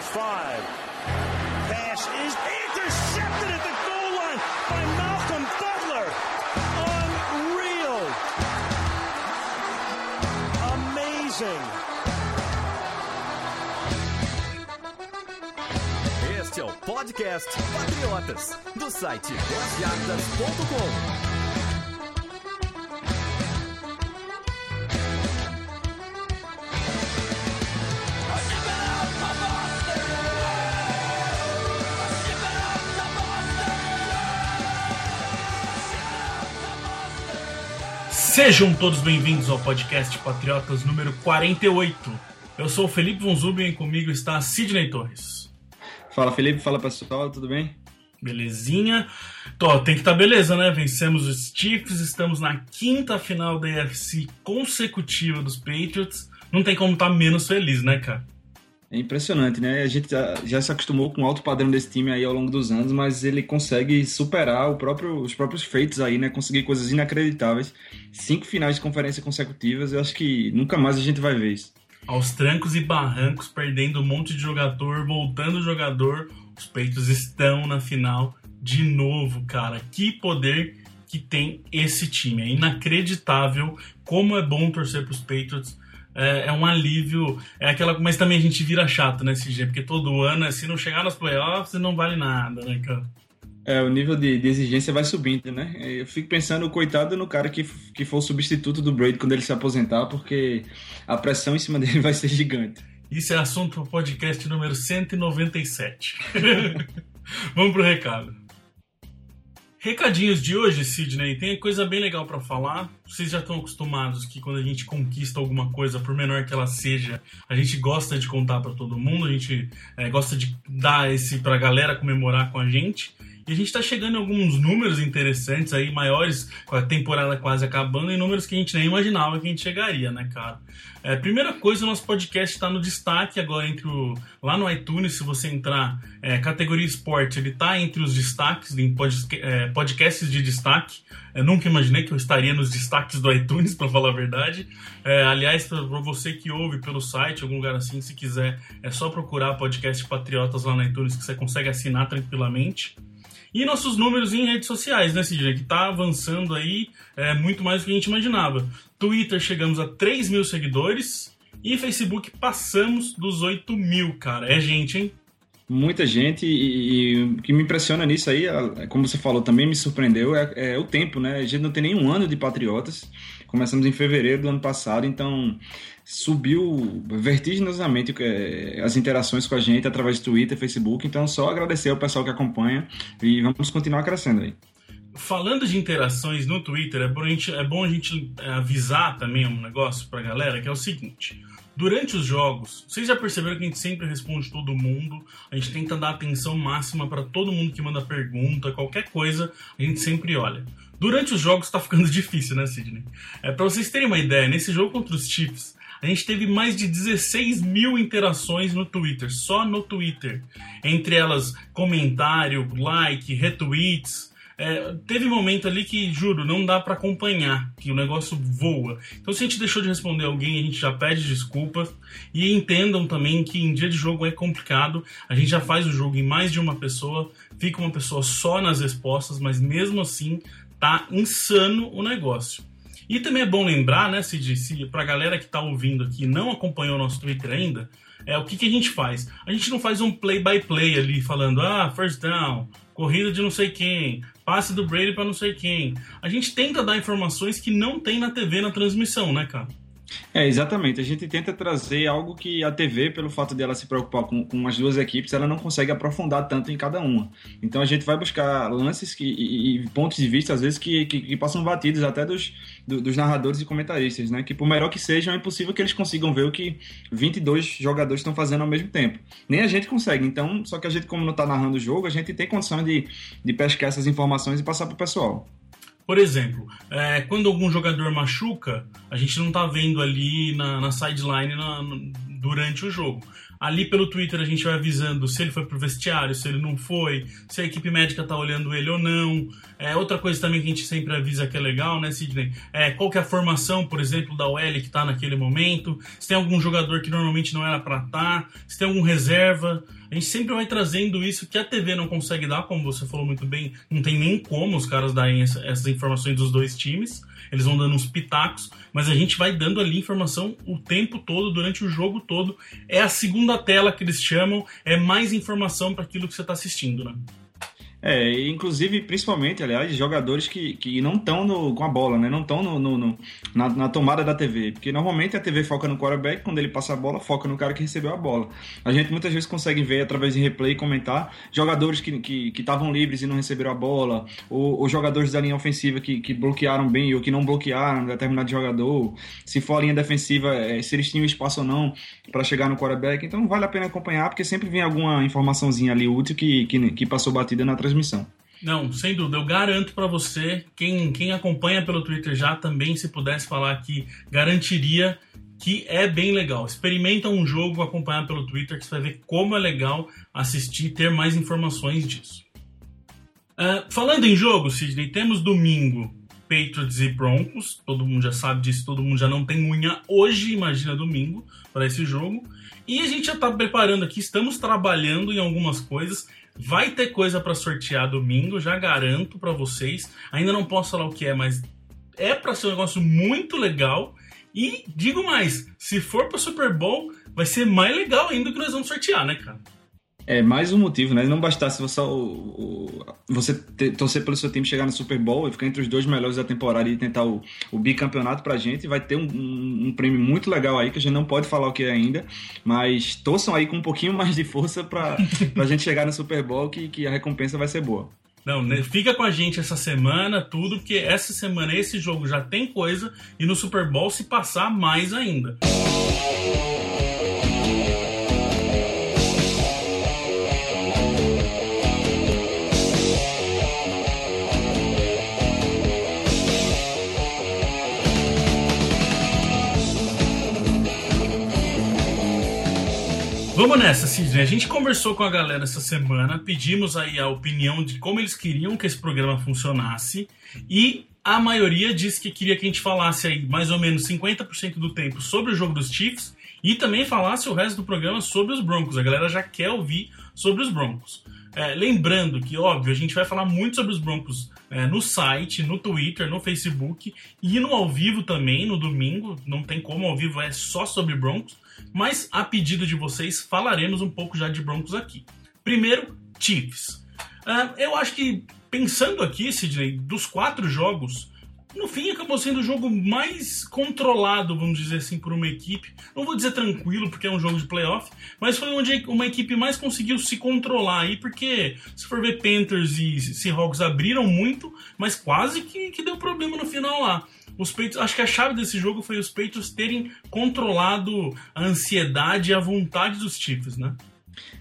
At five. Pass is intercepted at the goal line by Malcolm Butler. Unreal. Amazing. Este é o podcast Patriotas, do site 10yardas.com. Sejam todos bem-vindos ao podcast Patriotas número 48. Eu sou o Felipe Von Zuben e comigo está Sidney Torres. Fala Felipe, fala pessoal, tudo bem? Belezinha. Tô, tem que estar tá beleza, né? Vencemos os Chiefs, estamos na quinta final da AFC consecutiva dos Patriots. Não tem como estar tá menos feliz, né, cara? É impressionante, né? A gente já, já, se acostumou com o alto padrão desse time aí ao longo dos anos, mas ele consegue superar próprio, os próprios feitos aí, né? Conseguir coisas inacreditáveis. Cinco finais de conferência consecutivas, eu acho que nunca mais a gente vai ver isso. Aos trancos e barrancos, perdendo um monte de jogador, voltando jogador, os peitos estão na final de novo, cara. Que poder que tem esse time. É inacreditável como é bom torcer para os Patriots é, é, um alívio. É aquela, mas também a gente vira chato nesse né, jeito, porque todo ano, se não chegar nos playoffs, não vale nada, né, cara? É, o nível de, de, exigência vai subindo, né? Eu fico pensando, coitado no cara que, que for o substituto do Brady quando ele se aposentar, porque a pressão em cima dele vai ser gigante. Isso é assunto para o podcast número 197. Vamos pro recado. Recadinhos de hoje, Sidney, tem coisa bem legal para falar. Vocês já estão acostumados que quando a gente conquista alguma coisa, por menor que ela seja, a gente gosta de contar para todo mundo, a gente é, gosta de dar esse pra galera comemorar com a gente. E a gente tá chegando em alguns números interessantes aí, maiores, com a temporada quase acabando, e números que a gente nem imaginava que a gente chegaria, né, cara? É, primeira coisa, o nosso podcast está no destaque agora entre o. Lá no iTunes, se você entrar, é, categoria esporte, ele tá entre os destaques, em pod, é, podcasts de destaque. Eu nunca imaginei que eu estaria nos destaques do iTunes, para falar a verdade. É, aliás, para você que ouve pelo site, algum lugar assim, se quiser, é só procurar podcast Patriotas lá no iTunes que você consegue assinar tranquilamente. E nossos números em redes sociais, né, Sidney? Que tá avançando aí é, muito mais do que a gente imaginava. Twitter chegamos a 3 mil seguidores e Facebook passamos dos 8 mil, cara. É gente, hein? Muita gente e, o que me impressiona nisso aí, como você falou, também me surpreendeu, é, é o tempo, né? A gente não tem nenhum ano de Patriotas. Começamos em fevereiro do ano passado, então subiu vertiginosamente é, as interações com a gente através do Twitter, Facebook. Então, só agradecer ao pessoal que acompanha e vamos continuar crescendo aí. Falando de interações no Twitter, é bom a gente, é bom a gente avisar também um negócio pra galera que é o seguinte. Durante os jogos, vocês já perceberam que a gente sempre responde todo mundo, a gente tenta dar atenção máxima para todo mundo que manda pergunta, qualquer coisa, a gente sempre olha. Durante os jogos tá ficando difícil, né, Sidney? É, para vocês terem uma ideia, nesse jogo contra os Chiefs, a gente teve mais de 16 mil interações no Twitter, só no Twitter. Entre elas, comentário, like, retweets. É, teve momento ali que, juro, não dá para acompanhar, que o negócio voa. Então, se a gente deixou de responder alguém, a gente já pede desculpas. E entendam também que em dia de jogo é complicado. A gente já faz o jogo em mais de uma pessoa, fica uma pessoa só nas respostas, mas mesmo assim tá insano o negócio. E também é bom lembrar, né, Cid, se pra galera que tá ouvindo aqui não acompanhou o nosso Twitter ainda, é o que, que a gente faz? A gente não faz um play-by-play ali falando, ah, first down, corrida de não sei quem, passe do Brady para não sei quem. A gente tenta dar informações que não tem na TV na transmissão, né, cara? É, exatamente. A gente tenta trazer algo que a TV, pelo fato dela se preocupar com, com as duas equipes, ela não consegue aprofundar tanto em cada uma. Então a gente vai buscar lances que, e, e pontos de vista, às vezes, que, que, que passam batidos até dos, do, dos narradores e comentaristas, né? Que por melhor que sejam, é impossível que eles consigam ver o que 22 jogadores estão fazendo ao mesmo tempo. Nem a gente consegue. Então, só que a gente, como não está narrando o jogo, a gente tem condição de, de pescar essas informações e passar para o pessoal. Por exemplo, é, quando algum jogador machuca, a gente não tá vendo ali na, na sideline na, durante o jogo. Ali pelo Twitter a gente vai avisando se ele foi pro vestiário, se ele não foi, se a equipe médica tá olhando ele ou não. É, outra coisa também que a gente sempre avisa que é legal, né, Sidney? É, qual que é a formação, por exemplo, da OL que tá naquele momento, se tem algum jogador que normalmente não era para estar, tá, se tem algum reserva. A gente sempre vai trazendo isso que a TV não consegue dar, como você falou muito bem, não tem nem como os caras darem essa, essas informações dos dois times. Eles vão dando uns pitacos, mas a gente vai dando ali informação o tempo todo, durante o jogo todo. É a segunda tela que eles chamam, é mais informação para aquilo que você está assistindo, né? É, inclusive, principalmente, aliás, jogadores que, que não estão com a bola, né? Não estão no, no, no na, na, tomada da TV. Porque normalmente a TV foca no quarterback, quando ele passa a bola, foca no cara que recebeu a bola. A gente muitas vezes consegue ver através de replay e comentar jogadores que estavam que, que livres e não receberam a bola, ou, ou, jogadores da linha ofensiva que, que bloquearam bem ou que não bloquearam determinado jogador. Se for a linha defensiva, é, se eles tinham espaço ou não para chegar no quarterback. Então vale a pena acompanhar, porque sempre vem alguma informaçãozinha ali útil que, que, que passou batida na transmissão transmissão. Não, sem dúvida. Eu garanto para você, quem, quem acompanha pelo Twitter já também, se pudesse falar aqui, garantiria que é bem legal. Experimenta um jogo acompanhado pelo Twitter que você vai ver como é legal assistir e ter mais informações disso. Uh, falando em jogo, Sidney, temos domingo Patriots e Broncos. Todo mundo já sabe disso, todo mundo já não tem unha hoje, imagina domingo, para esse jogo. E a gente já está preparando aqui, estamos trabalhando em algumas coisas. Vai ter coisa para sortear domingo, já garanto para vocês. Ainda não posso falar o que é, mas é para ser um negócio muito legal. E digo mais, se for para Super Bowl, vai ser mais legal ainda que nós vamos sortear, né, cara? É mais um motivo, né? Não bastasse você, o, o, você ter, torcer pelo seu time chegar no Super Bowl e ficar entre os dois melhores da temporada e tentar o, o bicampeonato pra gente, vai ter um, um, um, prêmio muito legal aí, que a gente não pode falar o que é ainda, mas torçam aí com um pouquinho mais de força pra, pra gente chegar no Super Bowl, que, que a recompensa vai ser boa. Não, né? fica com a gente essa semana, tudo, porque essa semana esse jogo já tem coisa e no Super Bowl se passar mais ainda. Música Vamos nessa, Sidney. A gente conversou com a galera essa semana, pedimos aí a opinião de como eles queriam que esse programa funcionasse e a maioria disse que queria que a gente falasse aí mais ou menos 50% do tempo sobre o jogo dos Chiefs e também falasse o resto do programa sobre os Broncos. A galera já quer ouvir sobre os Broncos. É, lembrando que, óbvio, a gente vai falar muito sobre os Broncos é, no site, no Twitter, no Facebook e no ao vivo também, no domingo. Não tem como, ao vivo é só sobre Broncos. Mas, a pedido de vocês, falaremos um pouco já de Broncos aqui. Primeiro, Chiefs. Uh, eu acho que, pensando aqui, Sidney, dos quatro jogos, no fim acabou sendo o jogo mais controlado, vamos dizer assim, por uma equipe. Não vou dizer tranquilo, porque é um jogo de playoff, mas foi onde uma equipe mais conseguiu se controlar aí, porque se for ver Panthers e Seahawks abriram muito, mas quase que, que deu problema no final lá os Patriots, acho que a chave desse jogo foi os Patriots terem controlado a ansiedade e a vontade dos Chiefs, né?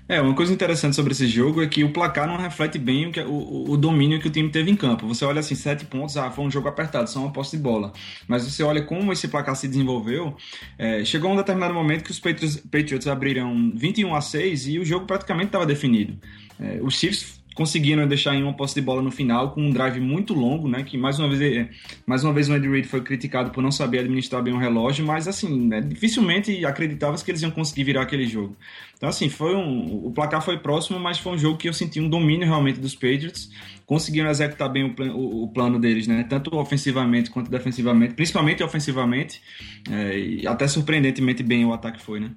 É, uma coisa interessante sobre esse jogo é que o placar não reflete bem o, que, o, o, domínio que o time teve em campo. Você olha assim, sete pontos, ah, foi um jogo apertado, só uma posse de bola. Mas você olha como esse placar se desenvolveu, é, chegou um determinado momento que os Patriots, Patriots abriram 21 a 6 e o jogo praticamente estava definido. É, os Chiefs conseguiram deixar em uma posse de bola no final com um drive muito longo, né? Que mais uma vez, é, mais uma vez o Andy Reid foi criticado por não saber administrar bem o relógio, mas assim, né, dificilmente acreditava que eles iam conseguir virar aquele jogo. Então assim, foi um, o placar foi próximo, mas foi um jogo que eu senti um domínio realmente dos Patriots, conseguiram executar bem o, o, o plano deles, né? Tanto ofensivamente quanto defensivamente, principalmente ofensivamente, é, e até surpreendentemente bem o ataque foi, né?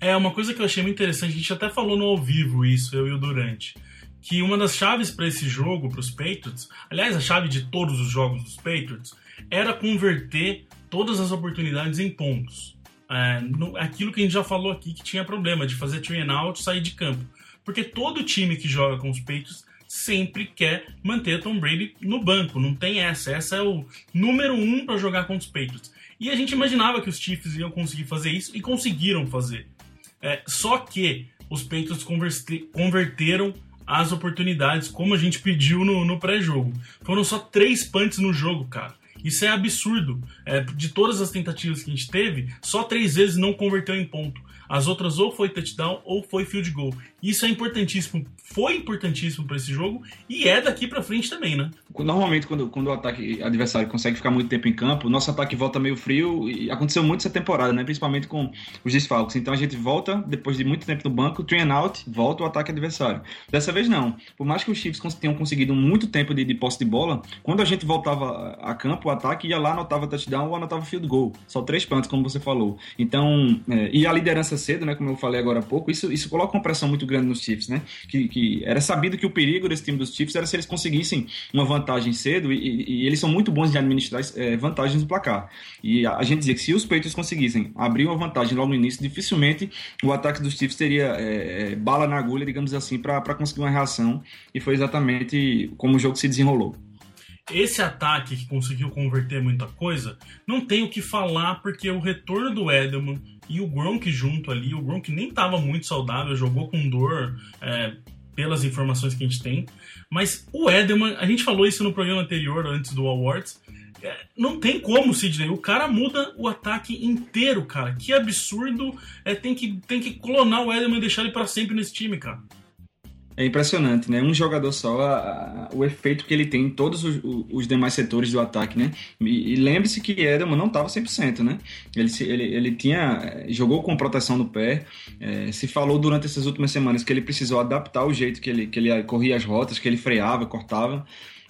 É, uma coisa que eu achei muito interessante, a gente até falou no ao vivo isso, eu e o Durante que uma das chaves para esse jogo, para os Patriots, aliás, a chave de todos os jogos dos Patriots, era converter todas as oportunidades em pontos. É, no, aquilo que a gente já falou aqui que tinha problema de fazer train out sair de campo. Porque todo time que joga com os Patriots sempre quer manter Tom Brady no banco, não tem essa. Essa é o número um para jogar com os Patriots. E a gente imaginava que os Chiefs iam conseguir fazer isso e conseguiram fazer. É, só que os Patriots converteram as oportunidades, como a gente pediu no, no pré-jogo. Foram só três punts no jogo, cara. Isso é absurdo. É, de todas as tentativas que a gente teve, só três vezes não converteu em ponto. As outras ou foi touchdown ou foi field goal. Isso é importantíssimo, foi importantíssimo para esse jogo e é daqui para frente também, né? Normalmente, quando, quando o ataque adversário consegue ficar muito tempo em campo, nosso ataque volta meio frio e aconteceu muito essa temporada, né? Principalmente com os desfalques. Então a gente volta, depois de muito tempo no banco, train out, volta o ataque adversário. Dessa vez não. Por mais que os Chiefs tenham conseguido muito tempo de, de posse de bola, quando a gente voltava a campo, o ataque ia lá, anotava touchdown ou anotava field goal. Só três pontos, como você falou. Então, é, e a liderança cedo, né? Como eu falei agora há pouco, isso, isso coloca uma pressão muito grande nos Chiefs, né? Que, que era sabido que o perigo desse time dos Chiefs era se eles conseguissem uma vantagem cedo e, e, eles são muito bons de administrar é, vantagens no placar. E a, a, gente dizia que se os Patriots conseguissem abrir uma vantagem logo no início, dificilmente o ataque dos Chiefs teria é bala na agulha, digamos assim, para conseguir uma reação. E foi exatamente como o jogo se desenrolou esse ataque que conseguiu converter muita coisa, não tem o que falar porque o retorno do Edelman e o Gronk junto ali, o Gronk nem estava muito saudável, jogou com dor, é, pelas informações que a gente tem, mas o Edelman, a gente falou isso no programa anterior, antes do Awards, é, não tem como, Sidney. O cara muda o ataque inteiro, cara. Que absurdo. É, tem, que, tem que clonar o Edelman e deixar ele para sempre nesse time, cara. É impressionante, né? Um jogador só, a, a, o efeito que ele tem em todos os, os demais setores do ataque, né? E, e lembre-se que Edelman não estava 100%, né? Ele, ele, ele tinha, jogou com proteção no pé, é, se falou durante essas últimas semanas que ele precisou adaptar o jeito que ele, que ele corria as rotas, que ele freava, cortava,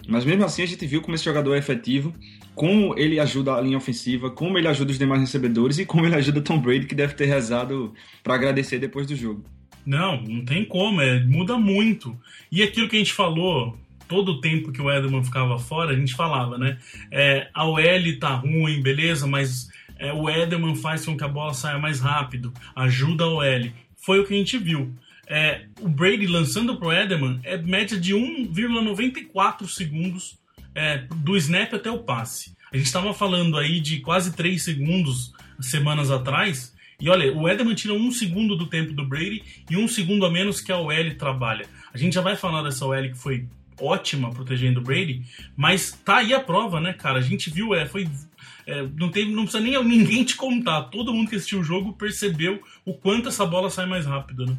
mas mesmo assim a gente viu como esse jogador é efetivo, como ele ajuda a linha ofensiva, como ele ajuda os demais recebedores e como ele ajuda Tom Brady, que deve ter rezado para agradecer depois do jogo. Não, não tem como, é, muda muito. E aquilo que a gente falou, todo o tempo que o Edelman ficava fora, a gente falava, né? É, a OL tá ruim, beleza, mas é, o Edelman faz com que a bola saia mais rápido, ajuda a OL. Foi o que a gente viu. É, o Brady lançando pro Edelman é média de 1,94 segundos é, do snap até o passe. A gente estava falando aí de quase 3 segundos semanas atrás. E olha, o Edelman tira um segundo do tempo do Brady e um segundo a menos que a OL trabalha. A gente já vai falar dessa OL que foi ótima protegendo o Brady, mas tá aí a prova, né, cara? A gente viu, é, foi. É, não, teve, não precisa nem ninguém te contar. Todo mundo que assistiu o jogo percebeu o quanto essa bola sai mais rápido, né?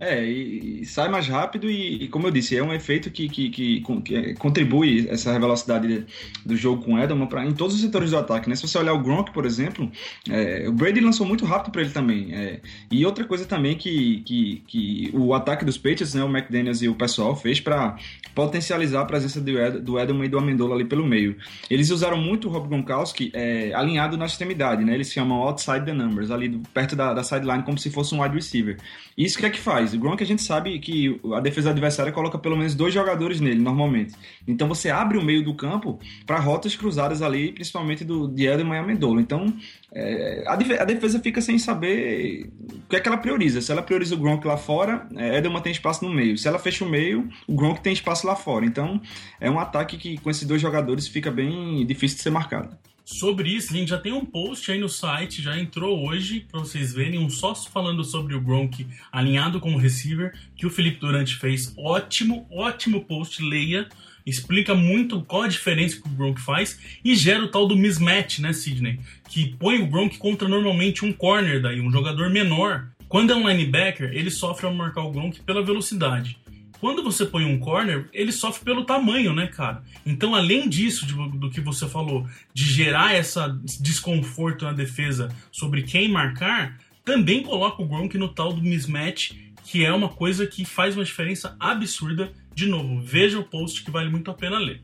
É, e, e, sai mais rápido e, e, como eu disse, é um efeito que, que, que, que contribui essa velocidade do jogo com o Edelman pra, em todos os setores do ataque, né? Se você olhar o Gronk, por exemplo, é, o Brady lançou muito rápido para ele também. É, e outra coisa também que, que, que o ataque dos Patriots, né, o McDaniels e o pessoal fez para potencializar a presença do, Ed, do Edelman e do Amendola ali pelo meio. Eles usaram muito o Rob Gronkowski é, alinhado na extremidade, né? Eles chamam outside the numbers, ali perto da, da sideline, como se fosse um wide receiver. Isso que é que faz? O Gronk a gente sabe que a defesa adversária coloca pelo menos dois jogadores nele, normalmente. Então você abre o meio do campo para rotas cruzadas ali, principalmente do, de Edelman e Amendola. Então é, a, defesa fica sem saber o que é que ela prioriza. Se ela prioriza o Gronk lá fora, é, Edelman tem espaço no meio. Se ela fecha o meio, o Gronk tem espaço lá fora. Então é um ataque que com esses dois jogadores fica bem difícil de ser marcado. Sobre isso, a gente já tem um post aí no site, já entrou hoje, para vocês verem, um só falando sobre o Gronk alinhado como receiver, que o Felipe Durante fez. Ótimo, ótimo post, leia. Explica muito qual a diferença que o Gronk faz e gera o tal do mismatch, né, Sidney? Que põe o Gronk contra normalmente um corner daí, um jogador menor. Quando é um linebacker, ele sofre ao marcar o Gronk pela velocidade. Quando você põe um corner, ele sofre pelo tamanho, né, cara? Então, além disso, de, do que você falou, de gerar essa desconforto na defesa sobre quem marcar, também coloca o Gronk no tal do mismatch, que é uma coisa que faz uma diferença absurda. De novo, veja o post que vale muito a pena ler.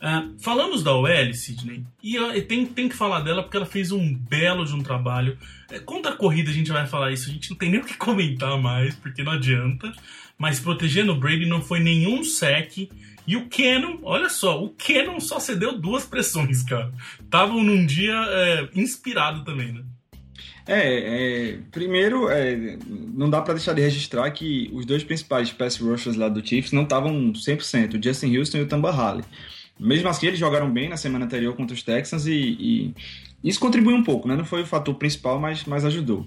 Uh, falamos da OL, Sidney, e, tem, tem que falar dela porque ela fez um belo de um trabalho. Uh, contra a corrida a gente vai falar isso, a gente não tem nem o que comentar mais, porque não adianta. Mas protegendo o Brady não foi nenhum sec. E o Cannon, olha só, o Cannon só cedeu duas pressões, cara. Estavam num dia é, inspirado também, né? É, é primeiro, é, não dá para deixar de registrar que os dois principais pass rushers lá do Chiefs não estavam 100%, o Justin Houston e o Tamba Halley. Mesmo assim, eles jogaram bem na semana anterior contra os Texans e, e isso contribuiu um pouco, né? Não foi o fator principal, mas, mas ajudou.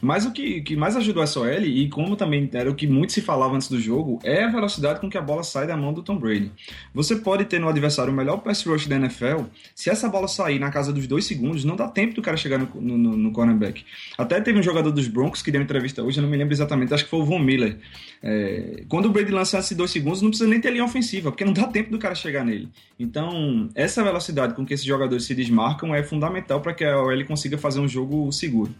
Mas o que, que mais ajudou a SOL, e como também era o que muito se falava antes do jogo, é a velocidade com que a bola sai da mão do Tom Brady. Você pode ter no adversário o melhor pass rush da NFL, se essa bola sair na casa dos dois segundos, não dá tempo do cara chegar no, no, no cornerback. Até teve um jogador dos Broncos que deu entrevista hoje, eu não me lembro exatamente, acho que foi o Von Miller. É, quando o Brady lança esses dois segundos, não precisa nem ter linha ofensiva, porque não dá tempo do cara chegar nele. Então, essa velocidade com que esses jogadores se desmarcam é fundamental para que a OL consiga fazer um jogo seguro.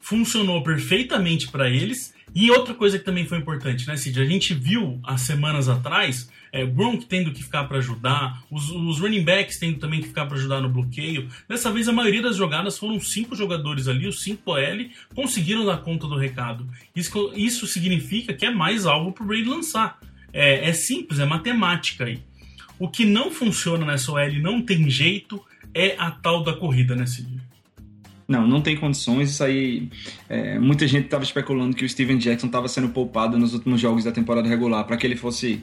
Funcionou perfeitamente para eles. E outra coisa que também foi importante, né, Cid? A gente viu há semanas atrás é, Gronk tendo que ficar para ajudar, os, os, running backs tendo também que ficar para ajudar no bloqueio. Dessa vez, a maioria das jogadas foram cinco jogadores ali, os cinco OL, conseguiram dar conta do recado. Isso, isso significa que é mais alvo para o Brady lançar. É, é simples, é matemática aí. O que não funciona nessa OL não tem jeito é a tal da corrida, né, Cid? Não, não tem condições. Isso aí. É, muita gente estava especulando que o Steven Jackson estava sendo poupado nos últimos jogos da temporada regular para que ele fosse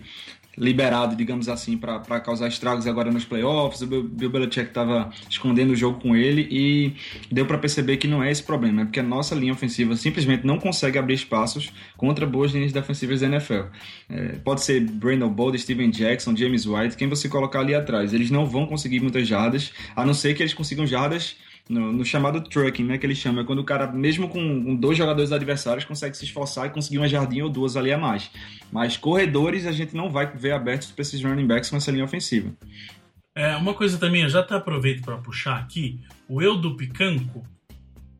liberado, digamos assim, para causar estragos agora nos playoffs. O Bill Belichick estava escondendo o jogo com ele e deu para perceber que não é esse problema, é porque a nossa linha ofensiva simplesmente não consegue abrir espaços contra boas linhas defensivas da NFL. É, pode ser Brandon Bold, Steven Jackson, James White, quem você colocar ali atrás. Eles não vão conseguir muitas jardas, a não ser que eles consigam jardas no, no, chamado trucking, né, que ele chama, é quando o cara, mesmo com, com, dois jogadores adversários, consegue se esforçar e conseguir uma jardinha ou duas ali a mais. Mas corredores a gente não vai ver abertos para esses running backs com essa linha ofensiva. É, uma coisa também, eu já até aproveito para puxar aqui, o Eudo Picanco,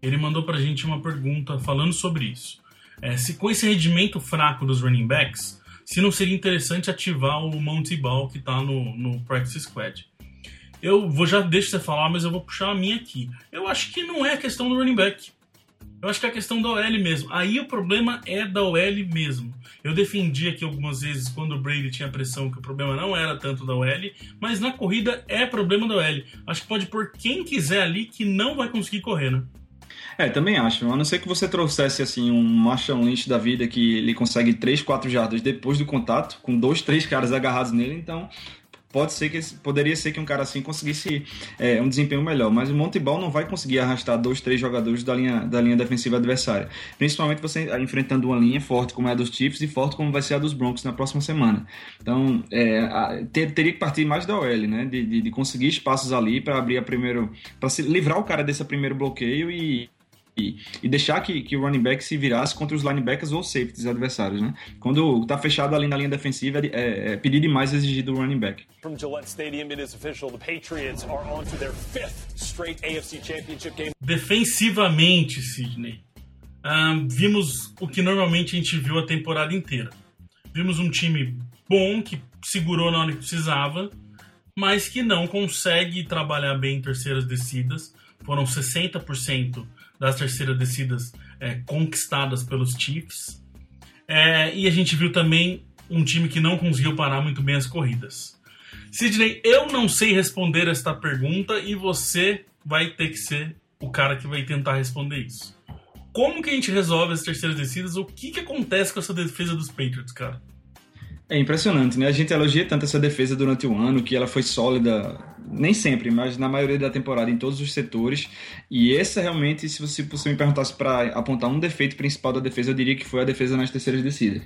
ele mandou pra gente uma pergunta falando sobre isso. É, se com esse rendimento fraco dos running backs, se não seria interessante ativar o Monty Ball que está no, no Practice Squad. Eu vou já deixo você falar, mas eu vou puxar a minha aqui. Eu acho que não é a questão do running back. Eu acho que é a questão da OL mesmo. Aí o problema é da OL mesmo. Eu defendi aqui algumas vezes quando o Brady tinha pressão que o problema não era tanto da OL, mas na corrida é problema da OL. Acho que pode pôr quem quiser ali que não vai conseguir correr, né? É, também acho. A não ser que você trouxesse assim um Marshall Lynch da vida que ele consegue 3, 4 jardas depois do contato, com dois, três caras agarrados nele, então pode ser que poderia ser que um cara assim conseguisse é, um desempenho melhor, mas o Monteball não vai conseguir arrastar dois, três jogadores da linha, da linha defensiva adversária, principalmente você enfrentando uma linha forte como é a dos Chiefs e forte como vai ser a dos Broncos na próxima semana. Então, é, a, ter, teria que partir mais da OL, né, de, de, de conseguir espaços ali para abrir a primeiro, para se livrar o cara desse primeiro bloqueio e e, deixar que, que o running back se virasse contra os linebackers ou safeties adversários, né? Quando tá fechado ali na linha defensiva, é, é, pedir demais exigir do running back. From Gillette Stadium, it is official. The Patriots are on to their fifth straight AFC Championship game. Defensivamente, Sidney, um, vimos o que normalmente a gente viu a temporada inteira. Vimos um time bom que segurou na hora que precisava, mas que não consegue trabalhar bem em terceiras descidas. Foram 60% das terceiras descidas é, conquistadas pelos Chiefs. É, e a gente viu também um time que não conseguiu parar muito bem as corridas. Sidney, eu não sei responder esta pergunta e você vai ter que ser o cara que vai tentar responder isso. Como que a gente resolve as terceiras descidas? O que, que acontece com essa defesa dos Patriots, cara? É impressionante, né? A gente elogia tanto essa defesa durante o ano, que ela foi sólida, nem sempre, mas na maioria da temporada em todos os setores. E essa realmente, se você, se você me perguntasse para apontar um defeito principal da defesa, eu diria que foi a defesa nas terceiras descidas.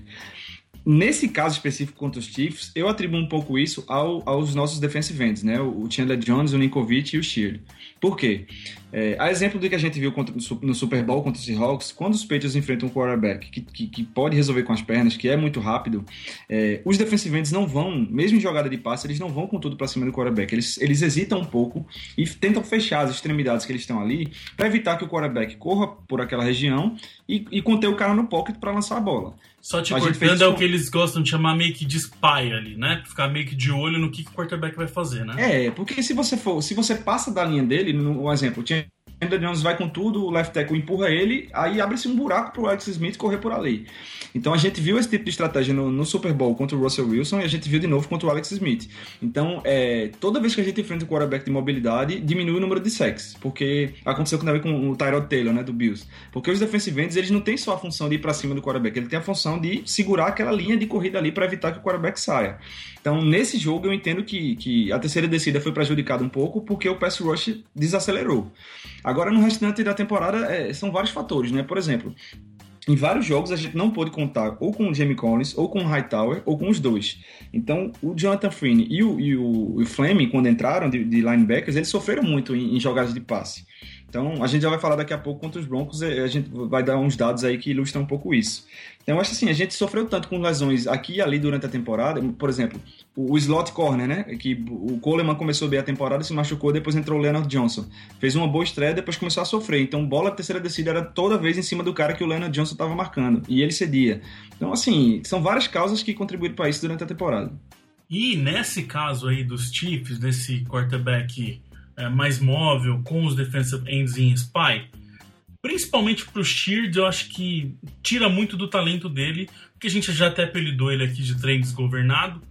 Nesse caso específico contra os Chiefs, eu atribuo um pouco isso ao, aos nossos defensive ends, né? O Chandler Jones, o Ninkovic e o Sheard. Por quê? É, a exemplo do que a gente viu contra, no Super Bowl contra os Seahawks, quando os Patriots enfrentam um quarterback que, que, que pode resolver com as pernas, que é muito rápido, é, os defensive ends não vão, mesmo em jogada de passe, eles não vão com tudo para cima do quarterback. Eles, eles hesitam um pouco e tentam fechar as extremidades que eles estão ali para evitar que o quarterback corra por aquela região e, e conter o cara no pocket para lançar a bola. Só te a cortando é o que eles gostam de chamar meio que de spy ali, né? Ficar meio que de olho no que, que o quarterback vai fazer, né? É, porque se você for, se você passa da linha dele, um exemplo, tinha Chandler Jones vai com tudo, o left tackle empurra ele, aí abre-se um buraco pro Alex Smith correr por ali. Então a gente viu esse tipo de estratégia no, no, Super Bowl contra o Russell Wilson e a gente viu de novo contra o Alex Smith. Então, é, toda vez que a gente enfrenta um quarterback de mobilidade, diminui o número de sacks, porque aconteceu com, com o Tyrod Taylor, né, do Bills. Porque os defensive ends, eles não têm só a função de ir para cima do quarterback, ele tem a função de segurar aquela linha de corrida ali para evitar que o quarterback saia. Então, nesse jogo, eu entendo que, que a terceira descida foi prejudicada um pouco porque o pass rush desacelerou. Agora, no restante da temporada, é, são vários fatores, né? Por exemplo, em vários jogos a gente não pôde contar ou com o Jamie Collins, ou com o Hightower, ou com os dois. Então, o Jonathan Freeney e o, e o, o Fleming, quando entraram de, de linebackers, eles sofreram muito em, em jogadas de passe. Então, a gente já vai falar daqui a pouco contra os Broncos, a gente vai dar uns dados aí que ilustram um pouco isso. Então, eu acho assim, a gente sofreu tanto com lesões aqui e ali durante a temporada, por exemplo, o, slot corner, né, que o Coleman começou bem a temporada, se machucou, depois entrou o Leonard Johnson. Fez uma boa estreia, depois começou a sofrer. Então, bola terceira descida era toda vez em cima do cara que o Leonard Johnson estava marcando, e ele cedia. Então, assim, são várias causas que contribuíram para isso durante a temporada. E nesse caso aí dos Chiefs, desse quarterback é, mais móvel, com os defensive ends em spy, principalmente pro Sheard, eu acho que tira muito do talento dele, porque a gente já até apelidou ele aqui de trem desgovernado.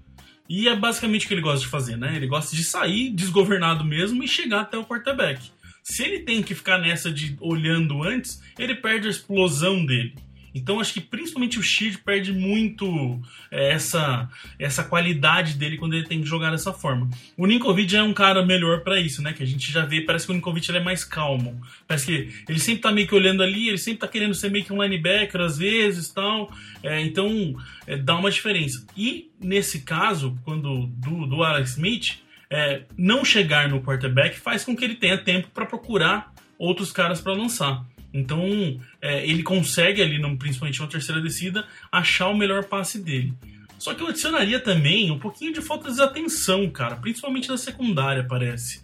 E é basicamente o que ele gosta de fazer, né? Ele gosta de sair desgovernado mesmo e chegar até o quarterback. Se ele tem que ficar nessa de olhando antes, ele perde a explosão dele. Então acho que principalmente o Shield perde muito é, essa, essa qualidade dele quando ele tem que jogar dessa forma. O Ninkovic é um cara melhor para isso, né? Que a gente já vê, parece que o Ninkovic ele é mais calmo. Parece que ele sempre tá meio que olhando ali, ele sempre tá querendo ser meio que um linebacker às vezes tal. É, então é, dá uma diferença. E nesse caso, quando do, do Alex Smith, é, não chegar no quarterback faz com que ele tenha tempo para procurar outros caras para lançar. Então, é, ele consegue ali, no, principalmente na terceira descida, achar o melhor passe dele. Só que eu adicionaria também um pouquinho de falta de atenção, cara, principalmente na secundária, parece.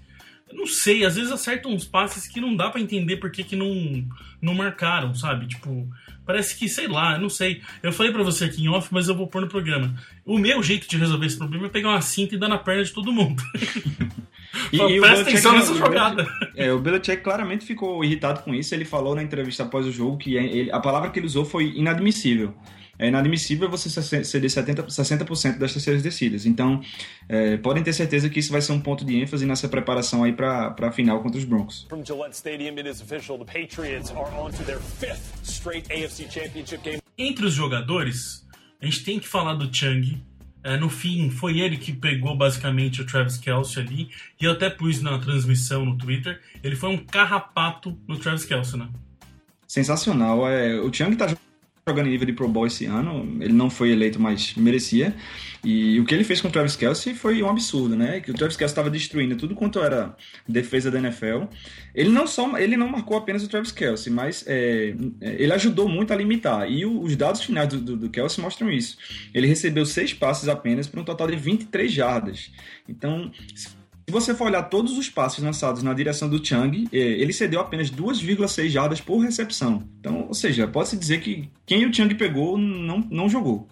Eu não sei, às vezes acertam uns passes que não dá para entender por que, que não, não marcaram, sabe? Tipo, parece que, sei lá, não sei. Eu falei para você aqui em off, mas eu vou pôr no programa. O meu jeito de resolver esse problema é pegar uma cinta e dar na perna de todo mundo. E, e presta atenção nessa jogada. É, o Belichick claramente ficou irritado com isso. Ele falou na entrevista após o jogo que ele, a palavra que ele usou foi inadmissível. É inadmissível você ceder 70%, 60% das terceiras descidas. Então, é, podem ter certeza que isso vai ser um ponto de ênfase nessa preparação aí para a final contra os Broncos. From Gillette Stadium, it is official. The Patriots are on to their fifth straight AFC Championship game. Entre os jogadores, a gente tem que falar do Chung, é, no fim, foi ele que pegou basicamente o Travis Kelsey ali. E eu até pus na transmissão no Twitter. Ele foi um carrapato no Travis Kelsey, né? Sensacional. É, o Tiang tá jogando em nível de Pro Bowl esse ano. Ele não foi eleito, mas merecia. E o que ele fez com o Travis Kelsey foi um absurdo, né? Que o Travis Kelsey estava destruindo tudo quanto era defesa da NFL. Ele não só ele não marcou apenas o Travis Kelsey, mas é, é ele ajudou muito a limitar. E o, os dados finais do, do, do Kelsey mostram isso. Ele recebeu seis passes apenas para um total de 23 jardas. Então, se você for olhar todos os passes lançados na direção do Chang, é, ele cedeu apenas 2,6 jardas por recepção. Então, ou seja, pode-se dizer que quem o Chang pegou não, não jogou.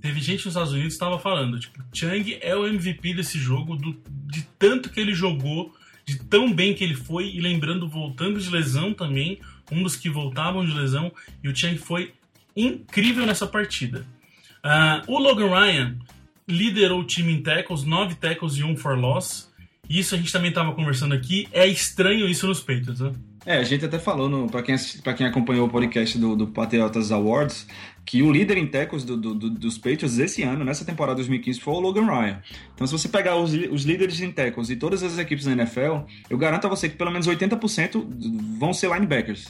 Teve gente nos Estados Unidos que estava falando, tipo, Chang é o MVP desse jogo, do, de tanto que ele jogou, de tão bem que ele foi, e lembrando, voltando de lesão também, um dos que voltavam de lesão, e o Chang foi incrível nessa partida. Uh, o Logan Ryan liderou o time em tackles, 9 tackles e 1 for loss. Isso a gente também estava conversando aqui. É estranho isso nos peitos, né? É, a gente até falou, para quem, pra quem acompanhou o podcast do, do Patriotas Awards, que o líder em tackles do, do, do, dos Patriots esse ano, nessa temporada 2015, foi o Logan Ryan. Então, se você pegar os, os líderes em tackles e todas as equipes da NFL, eu garanto a você que pelo menos 80% vão ser linebackers.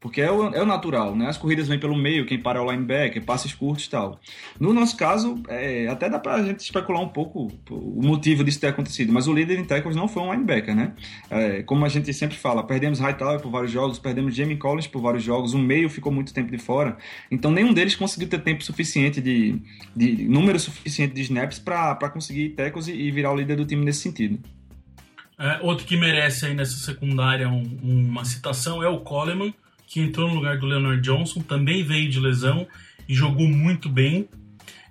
Porque é o, é o natural, né? As corridas vêm pelo meio, quem para é o linebacker, passes curtos e tal. No nosso caso, é, até dá pra gente especular um pouco o motivo disso ter acontecido, mas o líder em tackles não foi um linebacker, né? É, como a gente sempre fala, perdemos Hightower por vários jogos, perdemos Jamie Collins por vários jogos, o meio ficou muito tempo de fora, então nenhum deles conseguiu ter tempo suficiente de, de número suficiente de snaps para conseguir tackles e, e virar o líder do time nesse sentido. É, outro que merece aí nessa secundária um, uma citação é o Coleman, que entrou no lugar do Leonard Johnson, também veio de lesão e jogou muito bem.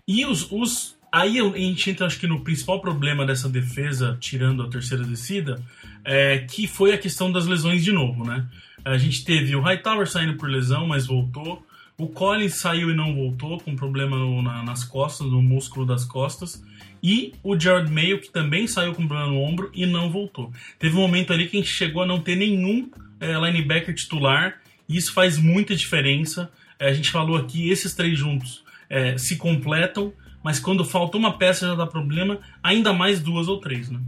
E os, os aí a gente entra acho que no principal problema dessa defesa, tirando a terceira descida, é, que foi a questão das lesões de novo, né? A gente teve o Hightower saindo por lesão, mas voltou. O Collins saiu e não voltou, com problema no, na, nas costas, no músculo das costas. E o Jared Mayo, que também saiu com problema no ombro e não voltou. Teve um momento ali que a gente chegou a não ter nenhum é, linebacker titular e isso faz muita diferença. É, a gente falou aqui, esses três juntos é, se completam, mas quando falta uma peça já dá problema, ainda mais duas ou três, né?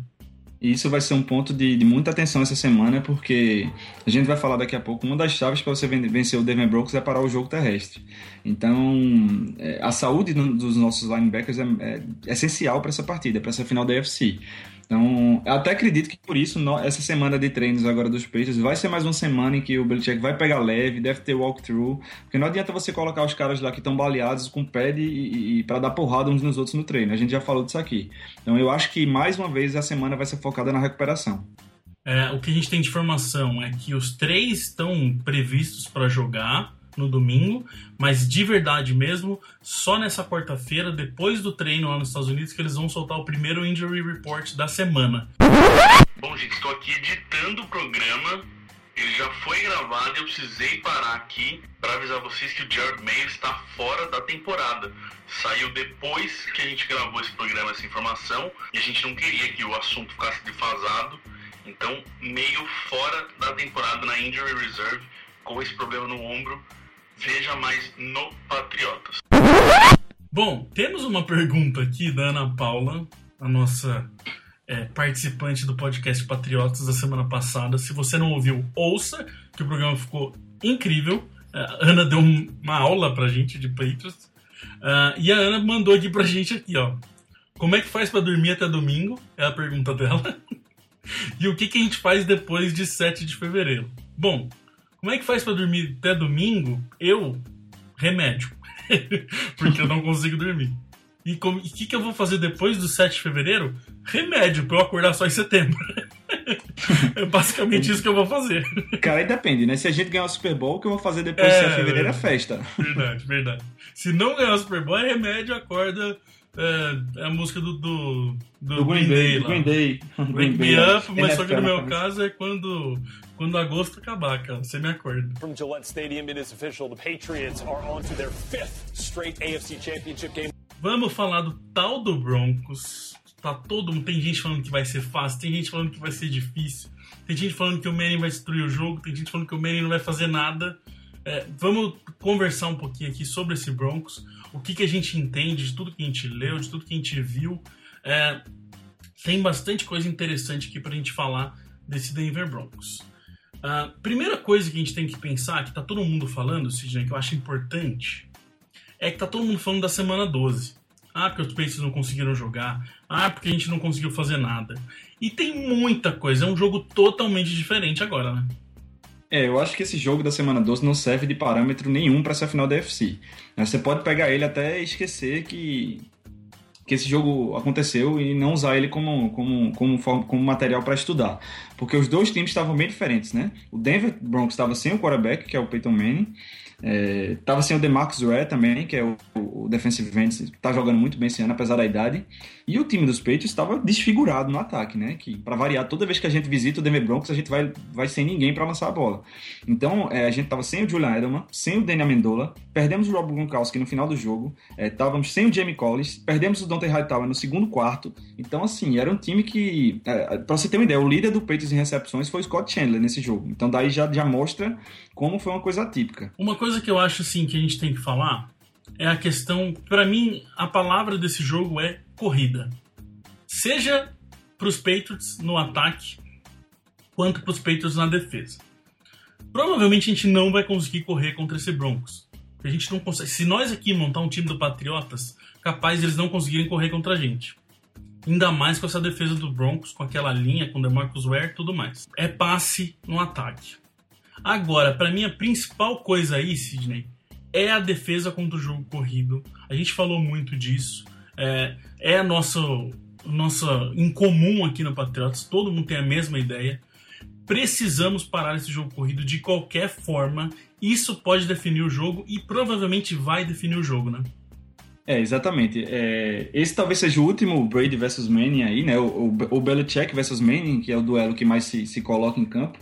E isso vai ser um ponto de, de, muita atenção essa semana, porque a gente vai falar daqui a pouco, uma das chaves para você vencer o Denver Broncos é parar o jogo terrestre. Então, é, a saúde dos nossos linebackers é, é essencial para essa partida, para essa final da UFC. Então, eu até acredito que por isso, essa semana de treinos agora dos Patriots vai ser mais uma semana em que o Belichick vai pegar leve, deve ter walkthrough, porque não adianta você colocar os caras lá que estão baleados com pad e, e, para dar porrada uns nos outros no treino. A gente já falou disso aqui. Então, eu acho que mais uma vez a semana vai ser focada na recuperação. É, o que a gente tem de informação é que os três estão previstos para jogar no domingo, mas de verdade mesmo, só nessa quarta-feira, depois do treino lá nos Estados Unidos, que eles vão soltar o primeiro Injury Report da semana. Bom, gente, estou aqui editando o programa. Ele já foi gravado e eu precisei parar aqui para avisar vocês que o Jared Mayer está fora da temporada. Saiu depois que a gente gravou esse programa, essa informação, e a gente não queria que o assunto ficasse defasado. Então, meio fora da temporada na Injury Reserve, com esse problema no ombro, Veja mais no Patriotas. Bom, temos uma pergunta aqui da Ana Paula, a nossa é, participante do podcast Patriotas da semana passada. Se você não ouviu, ouça, que o programa ficou incrível. É, a Ana deu uma aula pra gente de Patriots. Uh, e a Ana mandou aqui pra gente aqui, ó. Como é que faz para dormir até domingo? É a pergunta dela. e o que, que a gente faz depois de 7 de fevereiro? Bom, como é que faz para dormir até domingo? Eu, remédio. Porque eu não consigo dormir. E o que, que eu vou fazer depois do 7 de fevereiro? Remédio, pra eu acordar só em setembro. é basicamente isso que eu vou fazer. Cara, aí depende, né? Se a gente ganhar o Super Bowl, o que eu vou fazer depois é, do 7 de fevereiro é festa. Verdade, verdade. Se não ganhar o Super Bowl, é remédio, acorda. É, é a música do, do, do, do Green, Day. Green Day. Wake Me Up, mas só que no meu caso é quando quando agosto acabar, cara. Você me acorda. From Gillette Stadium, it is official. The Patriots are on to their fifth straight AFC Championship game. Vamos falar do tal do Broncos. Tá todo mundo. Tem gente falando que vai ser fácil, tem gente falando que vai ser difícil. Tem gente falando que o Manning vai destruir o jogo, tem gente falando que o Manning não vai fazer nada. É, vamos conversar um pouquinho aqui sobre esse Broncos, o que, que a gente entende de tudo que a gente leu, de tudo que a gente viu. É, tem bastante coisa interessante aqui pra gente falar desse Denver Broncos. A primeira coisa que a gente tem que pensar, que tá todo mundo falando, Sidney, que eu acho importante, é que tá todo mundo falando da semana 12. Ah, porque os Pacers não conseguiram jogar. Ah, porque a gente não conseguiu fazer nada. E tem muita coisa, é um jogo totalmente diferente agora, né? É, eu acho que esse jogo da semana 12 não serve de parâmetro nenhum para essa final da UFC. Você pode pegar ele até esquecer que que esse jogo aconteceu e não usar ele como, como, como, como material para estudar. Porque os dois times estavam bem diferentes, né? O Denver Broncos estava sem o quarterback, que é o Peyton Manning, é, tava sem o DeMarcus Ware também, que é o, o defensive end, tá jogando muito bem esse ano, apesar da idade. E o time dos Patriots estava desfigurado no ataque, né? Que para variar, toda vez que a gente visita o Denver Broncos, a gente vai, vai sem ninguém para lançar a bola. Então, é, a gente tava sem o Julian Edelman, sem o Daniel Amendola, perdemos o Rob Gronkowski no final do jogo, é, sem o Jamie Collins, perdemos o Dante Hightower no segundo quarto. Então, assim, era um time que, é, para você ter uma ideia, o líder do Patriots em recepções foi o Scott Chandler nesse jogo. Então, daí já, já mostra como foi uma coisa atípica. Uma coisa que eu acho assim que a gente tem que falar é a questão, para mim, a palavra desse jogo é corrida. Seja para os Patriots no ataque, quanto para os Patriots na defesa. provavelmente a gente não vai conseguir correr contra esse Broncos. A gente não consegue. Se nós aqui montar um time do Patriotas, capaz eles não conseguirem correr contra a gente. Ainda mais com essa defesa do Broncos, com aquela linha, com o DeMarcus Ware tudo mais. É passe no ataque. Agora, para mim, a principal coisa aí, Sidney, é a defesa contra o jogo corrido. A gente falou muito disso. É, é a nossa, incomum aqui no Patriotas. Todo mundo tem a mesma ideia. Precisamos parar esse jogo corrido de qualquer forma. Isso pode definir o jogo e provavelmente vai definir o jogo, né? É, exatamente. É, esse talvez seja o último Brady versus Manning aí, né? O, o, o Belichick versus Manning, que é o duelo que mais se, se coloca em campo.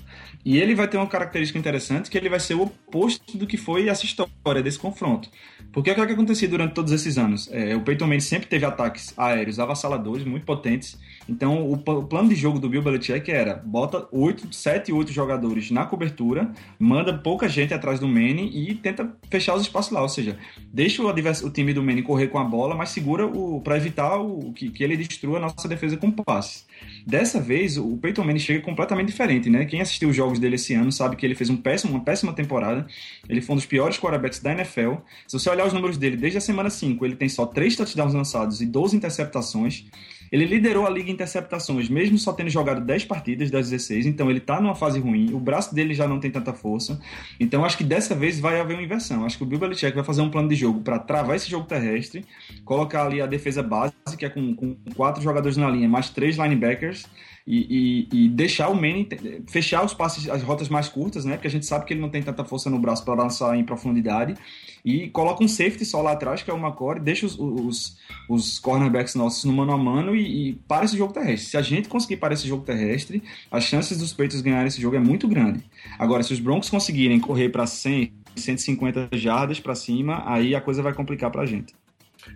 E ele vai ter uma característica interessante, que ele vai ser o oposto do que foi essa história desse confronto. Porque o que, é aconteceu durante todos esses anos? É, o Peyton Manning sempre teve ataques aéreos avassaladores, muito potentes. Então, o, o, plano de jogo do Bill Belichick era bota 8, 7, 8 jogadores na cobertura, manda pouca gente atrás do Manning e tenta fechar os espaços lá. Ou seja, deixa o, o time do Manning correr com a bola, mas segura para evitar o, que, que ele destrua a nossa defesa com passes. Dessa vez, o Peyton Manning chega completamente diferente, né? Quem assistiu os jogos dele esse ano sabe que ele fez um péssimo, uma péssima temporada. Ele foi um dos piores quarterbacks da NFL. Se você olhar os números dele desde a semana 5, ele tem só 3 touchdowns lançados e 12 interceptações. Ele liderou a liga em interceptações, mesmo só tendo jogado 10 partidas das 16, então ele tá numa fase ruim, o braço dele já não tem tanta força. Então acho que dessa vez vai haver uma inversão. Acho que o Bill Belichick vai fazer um plano de jogo para travar esse jogo terrestre, colocar ali a defesa base, que é com, com quatro jogadores na linha, mais três linebackers, e, e, e, deixar o Manning fechar os passes, as rotas mais curtas, né? Porque a gente sabe que ele não tem tanta força no braço para lançar em profundidade. E coloca um safety só lá atrás, que é o McCoy, deixa os, os, os cornerbacks nossos no mano a mano e, e, para esse jogo terrestre. Se a gente conseguir parar esse jogo terrestre, as chances dos Peitos ganharem esse jogo é muito grande. Agora, se os Broncos conseguirem correr para 100, 150 jardas para cima, aí a coisa vai complicar para a gente.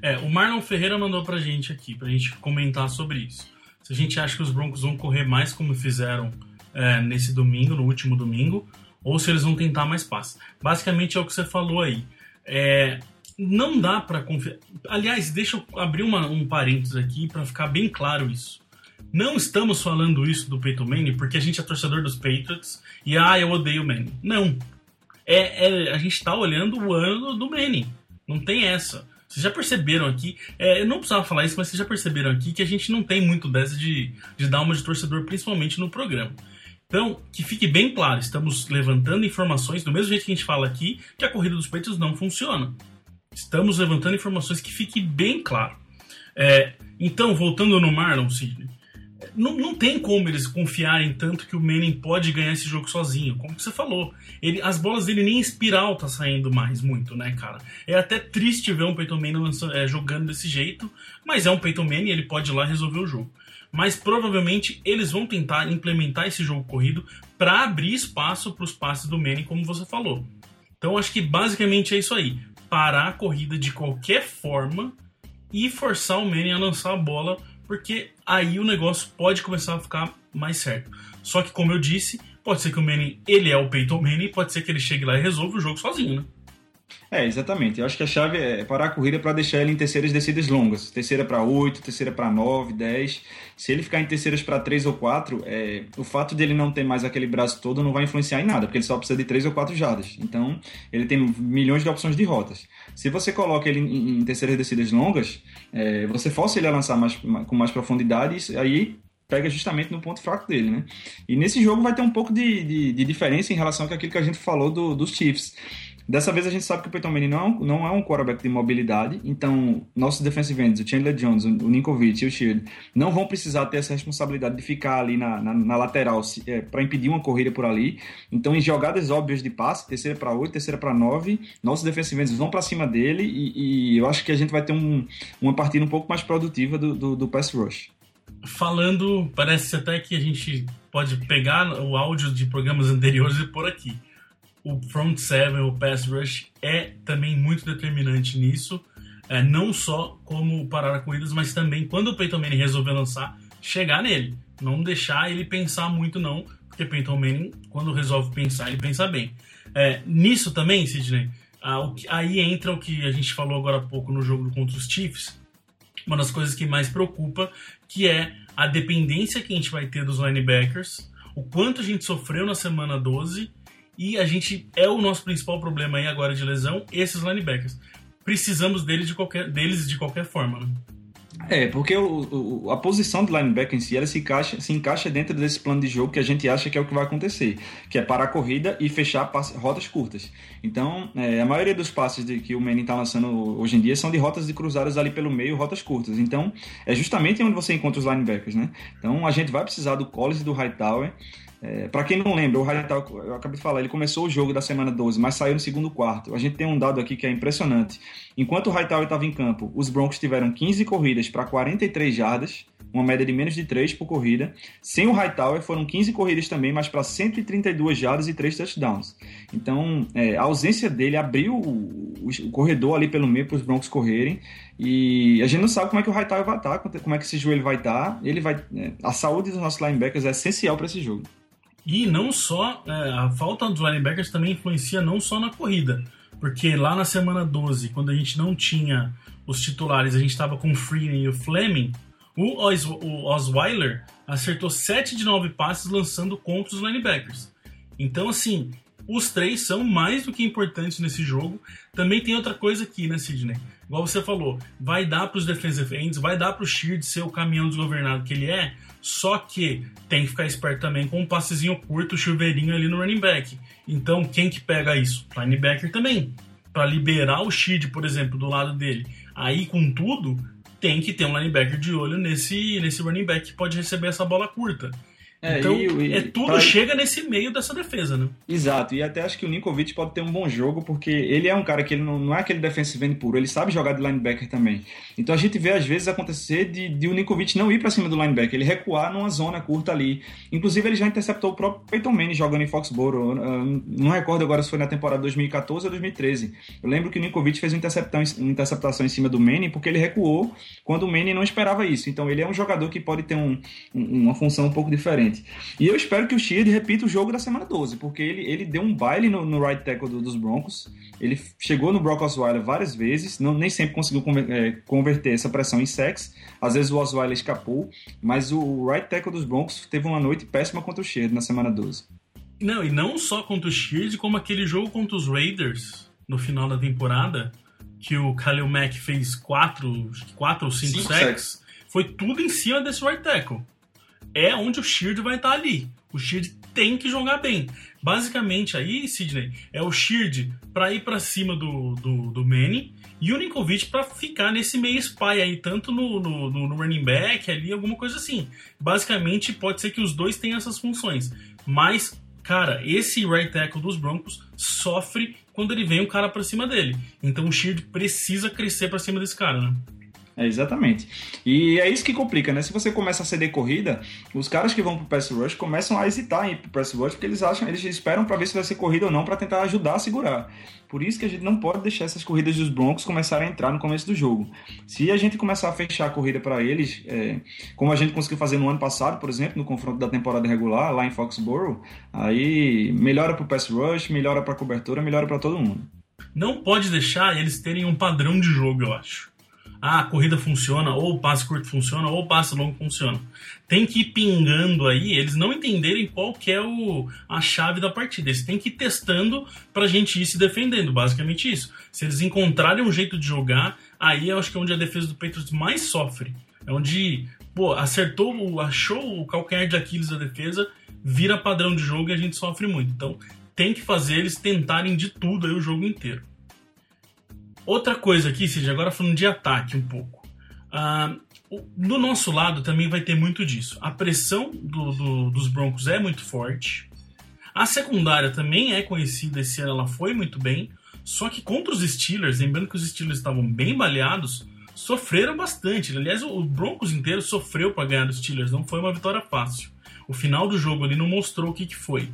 É, o Marlon Ferreira mandou pra gente aqui, pra gente comentar sobre isso se a gente acha que os Broncos vão correr mais como fizeram é, nesse domingo, no último domingo, ou se eles vão tentar mais passes. Basicamente é o que você falou aí. É, não dá para confiar. Aliás, deixa eu abrir uma, um parênteses aqui para ficar bem claro isso. Não estamos falando isso do Peyton Manning porque a gente é torcedor dos Patriots e ah, eu odeio o Manning. Não. É, é, a gente está olhando o ano do Manning. Não tem essa. Vocês já perceberam aqui, é, eu não precisava falar isso, mas vocês já perceberam aqui que a gente não tem muito dessa de, de dar uma de torcedor, principalmente no programa. Então, que fique bem claro, estamos levantando informações, do mesmo jeito que a gente fala aqui, que a corrida dos peitos não funciona. Estamos levantando informações que fique bem claro. É, então, voltando no Marlon, Sidney, não, não tem como eles confiarem tanto que o Manning pode ganhar esse jogo sozinho, como você falou. Ele, as bolas dele nem em espiral tá saindo mais muito, né, cara? É até triste ver um Peyton Manning lançando, é, jogando desse jeito, mas é um Peyton Manning e ele pode ir lá resolver o jogo. Mas provavelmente eles vão tentar implementar esse jogo corrido para abrir espaço para os passes do Manning, como você falou. Então acho que basicamente é isso aí. Parar a corrida de qualquer forma e forçar o Manning a lançar a bola porque aí o negócio pode começar a ficar mais certo. Só que, como eu disse, pode ser que o Manning, ele é o Peyton Manning, pode ser que ele chegue lá e resolva o jogo sozinho, né? É, exatamente. Eu acho que a chave é parar a corrida para deixar ele em terceiras descidas longas. Terceira para 8, terceira para 9, 10. Se ele ficar em terceiras para 3 ou 4, é, o fato de ele não ter mais aquele braço todo não vai influenciar em nada, porque ele só precisa de 3 ou 4 jardas. Então, ele tem milhões de opções de rotas. Se você coloca ele em, em terceiras descidas longas, é, você força ele a lançar mais, com mais profundidade e aí pega justamente no ponto fraco dele, né? E nesse jogo vai ter um pouco de, de, de diferença em relação àquilo que a gente falou do, dos Chiefs. Dessa vez a gente sabe que o Peyton Manning não, é não é um quarterback de mobilidade, então nossos defensive ends, o Chandler Jones, o Ninkovic e o Shield, não vão precisar ter essa responsabilidade de ficar ali na, na, na lateral é, para impedir uma corrida por ali. Então, em jogadas óbvias de passe, terceira para 8, terceira para 9, nossos defensive ends vão para cima dele e, e, eu acho que a gente vai ter um, uma partida um pouco mais produtiva do, do, do pass rush. Falando, parece até que a gente pode pegar o áudio de programas anteriores e pôr aqui o front seven, o pass rush é também muito determinante nisso. É, não só como parar a corridas, mas também quando o Peyton Manning resolver lançar, chegar nele. Não deixar ele pensar muito não, porque Peyton Manning, quando resolve pensar, ele pensa bem. É, nisso também, Sidney, aí entra o que a gente falou agora há pouco no jogo contra os Chiefs, uma das coisas que mais preocupa, que é a dependência que a gente vai ter dos linebackers, o quanto a gente sofreu na semana 12 E a gente é o nosso principal problema aí agora de lesão, esses linebackers. Precisamos deles de qualquer, deles de qualquer forma, né? É, porque o, o, a posição do linebacker em si, ela se encaixa, se encaixa dentro desse plano de jogo que a gente acha que é o que vai acontecer, que é parar a corrida e fechar passe, rotas curtas. Então, é, a maioria dos passes de, que o Manning está lançando hoje em dia são de rotas de cruzadas ali pelo meio, rotas curtas. Então, é justamente onde você encontra os linebackers, né? Então, a gente vai precisar do Collins e do Hightower é, para quem não lembra, o Hightower, eu acabei de falar, ele começou o jogo da semana 12, mas saiu no segundo quarto. A gente tem um dado aqui que é impressionante. Enquanto o Hightower estava em campo, os Broncos tiveram 15 corridas para 43 jardas, uma média de menos de 3 por corrida. Sem o Hightower, foram 15 corridas também, mas para 132 jardas e 3 touchdowns. Então, é, a ausência dele abriu o, o corredor ali pelo meio para os Broncos correrem. E a gente não sabe como é que o Hightower vai estar, como é que esse joelho vai estar. Ele vai, é, a saúde dos nossos linebackers é essencial para esse jogo. E não só, é, a falta dos linebackers também influencia não só na corrida, porque lá na semana 12, quando a gente não tinha os titulares, a gente estava com o Freeman e o Fleming, o, Os, o Osweiler acertou 7 de 9 passes lançando contra os linebackers. Então, assim, os três são mais do que importantes nesse jogo. Também tem outra coisa aqui, né, Sidney? Igual você falou, vai dar para os defensive ends, vai dar para o Sheard ser o caminhão desgovernado que ele é, só que tem que ficar esperto também com um passezinho curto, chuveirinho ali no running back. Então, quem que pega isso? Linebacker também. Para liberar o Sheard, por exemplo, do lado dele. Aí, com tudo, tem que ter um linebacker de olho nesse, nesse running back que pode receber essa bola curta. É, então, e, e, é tudo pra... chega nesse meio dessa defesa, né? Exato, e até acho que o Ninkovic pode ter um bom jogo, porque ele é um cara que ele não, não é aquele defensive end puro, ele sabe jogar de linebacker também. Então a gente vê às vezes acontecer de, de o Ninkovic não ir para cima do linebacker, ele recuar numa zona curta ali. Inclusive ele já interceptou o próprio Peyton Manning jogando em Foxborough. Não recordo agora se foi na temporada 2014 ou 2013. Eu lembro que o Ninkovic fez uma interceptação, uma interceptação em cima do Manning porque ele recuou quando o Manning não esperava isso. Então ele é um jogador que pode ter um, uma função um pouco diferente. E eu espero que o Sheard repita o jogo da semana 12, porque ele, ele deu um baile no, no right tackle do, dos Broncos. Ele chegou no Brock Osweiler várias vezes, não, nem sempre conseguiu é, converter essa pressão em sacks. Às vezes o Osweiler escapou, mas o right tackle dos Broncos teve uma noite péssima contra o Sheard na semana 12. Não, e não só contra o Sheard, como aquele jogo contra os Raiders no final da temporada, que o Khalil Mack fez 4 quatro ou 5 sacks. sacks. Foi tudo em cima desse right tackle é onde o Shield vai estar ali. O Shield tem que jogar bem. Basicamente, aí, Sidney, é o Shield para ir para cima do, do, do Manny e o Ninkovic para ficar nesse meio spy aí, tanto no, no, no, running back ali, alguma coisa assim. Basicamente, pode ser que os dois tenham essas funções. Mas, cara, esse right tackle dos Broncos sofre quando ele vem um cara para cima dele. Então o Shield precisa crescer para cima desse cara, né? É, exatamente. E é isso que complica, né? Se você começa a ceder corrida, os caras que vão pro pass rush começam a hesitar em ir pro pass rush porque eles acham, eles esperam para ver se vai ser corrida ou não para tentar ajudar a segurar. Por isso que a gente não pode deixar essas corridas dos Broncos começarem a entrar no começo do jogo. Se a gente começar a fechar a corrida para eles, é, como a gente conseguiu fazer no ano passado, por exemplo, no confronto da temporada regular lá em Foxborough, aí melhora pro pass rush, melhora para cobertura, melhora para todo mundo. Não pode deixar eles terem um padrão de jogo, eu acho ah, a corrida funciona, ou o passe curto funciona, ou o passe longo funciona. Tem que ir pingando aí, eles não entenderem qual que é o, a chave da partida. Eles têm que ir testando pra gente ir se defendendo, basicamente isso. Se eles encontrarem um jeito de jogar, aí eu acho que é onde a defesa do Patriots mais sofre. É onde, pô, acertou, achou o calcanhar de Aquiles da defesa, vira padrão de jogo e a gente sofre muito. Então tem que fazer eles tentarem de tudo aí o jogo inteiro. Outra coisa aqui, seja agora falando de ataque um pouco. Uh, no nosso lado também vai ter muito disso. A pressão do, do, dos Broncos é muito forte. A secundária também é conhecida, esse ano ela foi muito bem. Só que contra os Steelers, lembrando que os Steelers estavam bem baleados, sofreram bastante. Aliás, o Broncos inteiro sofreu para ganhar dos Steelers, não foi uma vitória fácil. O final do jogo ali não mostrou o que, que foi.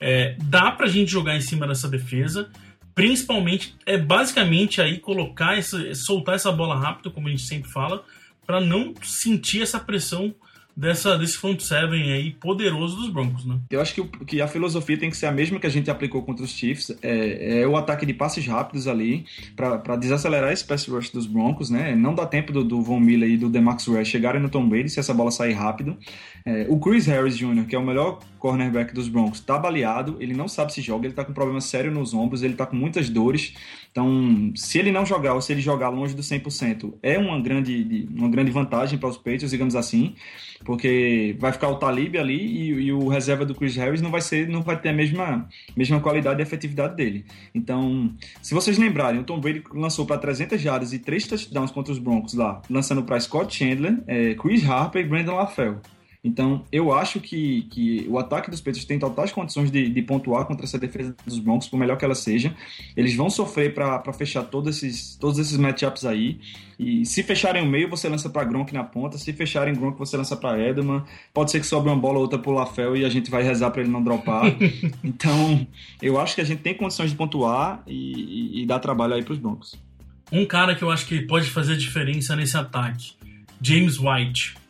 É, dá pra gente jogar em cima dessa defesa principalmente é basicamente aí colocar essa, soltar essa bola rápido, como a gente sempre fala, para não sentir essa pressão dessa, desse front seven aí poderoso dos Broncos, né? Eu acho que, que a filosofia tem que ser a mesma que a gente aplicou contra os Chiefs, é, é o ataque de passes rápidos ali, para desacelerar esse pass rush dos Broncos, né? Não dá tempo do, do Von Miller e do Demax Rush chegarem no Tom Brady se essa bola sair rápido. É, o Chris Harris Jr., que é o melhor cornerback dos Broncos, tá baleado, ele não sabe se joga, ele tá com problema sério nos ombros, ele tá com muitas dores. Então, se ele não jogar ou se ele jogar longe do 100%, é uma grande, uma grande vantagem para os Patriots, digamos assim, porque vai ficar o Talib ali e, e, o reserva do Chris Harris não vai ser, não vai ter a mesma, mesma qualidade e efetividade dele. Então, se vocês lembrarem, o Tom Brady lançou para 300 jardas e 3 touchdowns contra os Broncos lá, lançando para Scott Chandler, é, Chris Harper e Brandon LaFell. Então, eu acho que, que o ataque dos Patriots tem totais condições de, de pontuar contra essa defesa dos Broncos, por melhor que ela seja. Eles vão sofrer para fechar todos esses, todos esses matchups aí. E se fecharem o meio, você lança para Gronk na ponta. Se fecharem Gronk, você lança para Edelman. Pode ser que sobre uma bola ou outra pro Lafel e a gente vai rezar para ele não dropar. então, eu acho que a gente tem condições de pontuar e, e, e dar trabalho aí para os Broncos. Um cara que eu acho que pode fazer diferença nesse ataque, James White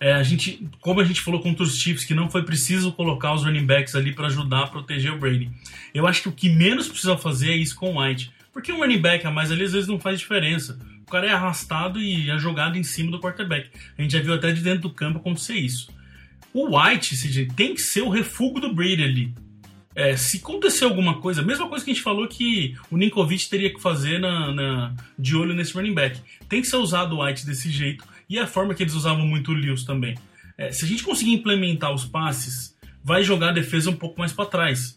é, a gente, como a gente falou contra os Chiefs, que não foi preciso colocar os running backs ali para ajudar a proteger o Brady. Eu acho que o que menos precisa fazer é isso com o White. Porque um running back a mais ali às vezes não faz diferença. O cara é arrastado e é jogado em cima do quarterback. A gente já viu até de dentro do campo acontecer isso. O White, CJ, tem que ser o refúgio do Brady ali. É, se acontecer alguma coisa, mesma coisa que a gente falou que o Ninkovic teria que fazer na, na, de olho nesse running back. Tem que ser usado o White desse jeito e a forma que eles usavam muito o Lewis também. É, se a gente conseguir implementar os passes, vai jogar a defesa um pouco mais para trás.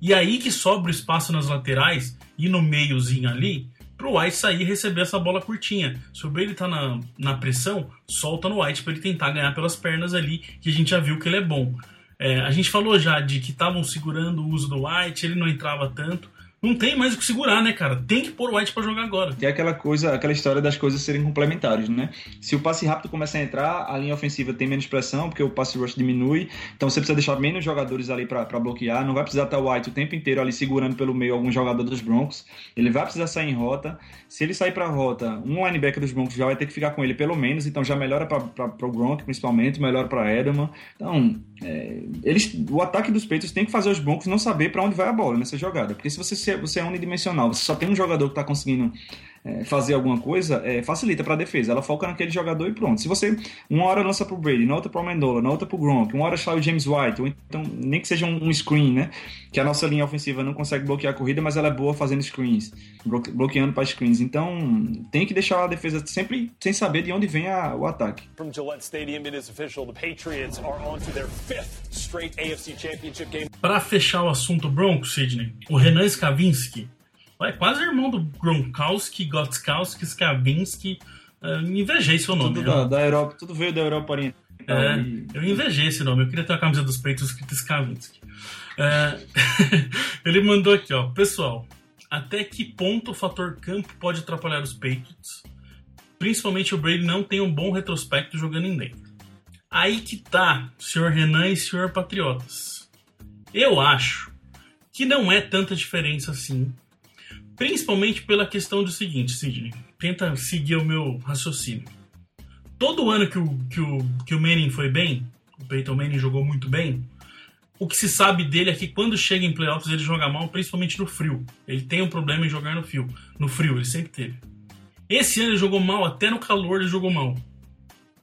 E aí que sobra o espaço nas laterais e no meiozinho ali pro White sair e receber essa bola curtinha. Se o Brady tá na, na pressão, solta no White para ele tentar ganhar pelas pernas ali, que a gente já viu que ele é bom. É, a gente falou já de que estavam segurando o uso do White, ele não entrava tanto não tem mais o que segurar, né, cara? Tem que pôr o White para jogar agora. É aquela coisa, aquela história das coisas serem complementares, né? Se o passe rápido começa a entrar, a linha ofensiva tem menos pressão, porque o passe rush diminui, então você precisa deixar menos jogadores ali para bloquear, não vai precisar estar o White o tempo inteiro ali segurando pelo meio algum jogador dos Broncos, ele vai precisar sair em rota. Se ele sair para rota, um linebacker dos Broncos já vai ter que ficar com ele pelo menos, então já melhora para o Gronk principalmente, melhora para Edelman. Então, é, eles, o ataque dos Peitos tem que fazer os Broncos não saber para onde vai a bola nessa jogada, porque se você, você é unidimensional, você só tem um jogador que está conseguindo é, fazer alguma coisa, é, facilita para a defesa. Ela foca naquele jogador e pronto. Se você uma hora lança para o Brady, na outra para o Mendola, na outra para o Gronk, uma hora sai o James White, ou então nem que seja um, um, screen, né? Que a nossa linha ofensiva não consegue bloquear a corrida, mas ela é boa fazendo screens, bloqueando para screens. Então tem que deixar a defesa sempre sem saber de onde vem a, o ataque. From Gillette Stadium, it is official. The Patriots are on to their fifth straight AFC Championship game. Para fechar o assunto Broncos, Sidney, o Renan Skavinsky é quase irmão do Gronkowski, Gotskowski, Skavinsky. Uh, invejei seu nome. Tudo da, da, Europa, tudo veio da Europa Oriental. É, eu invejei esse nome. Eu queria ter a camisa dos peitos escrito Skavinsky. É, ele mandou aqui, ó. Pessoal, até que ponto o fator campo pode atrapalhar os Patriots? Principalmente o Brady não tem um bom retrospecto jogando em Denver. Aí que tá, senhor Renan e senhor Patriotas. Eu acho que não é tanta diferença assim Principalmente pela questão do seguinte, Sidney. Tenta seguir o meu raciocínio. Todo ano que o, que o, que o Manning foi bem, o Peyton Manning jogou muito bem, o que se sabe dele é que quando chega em playoffs ele joga mal, principalmente no frio. Ele tem um problema em jogar no frio. No frio, ele sempre teve. Esse ano ele jogou mal, até no calor ele jogou mal.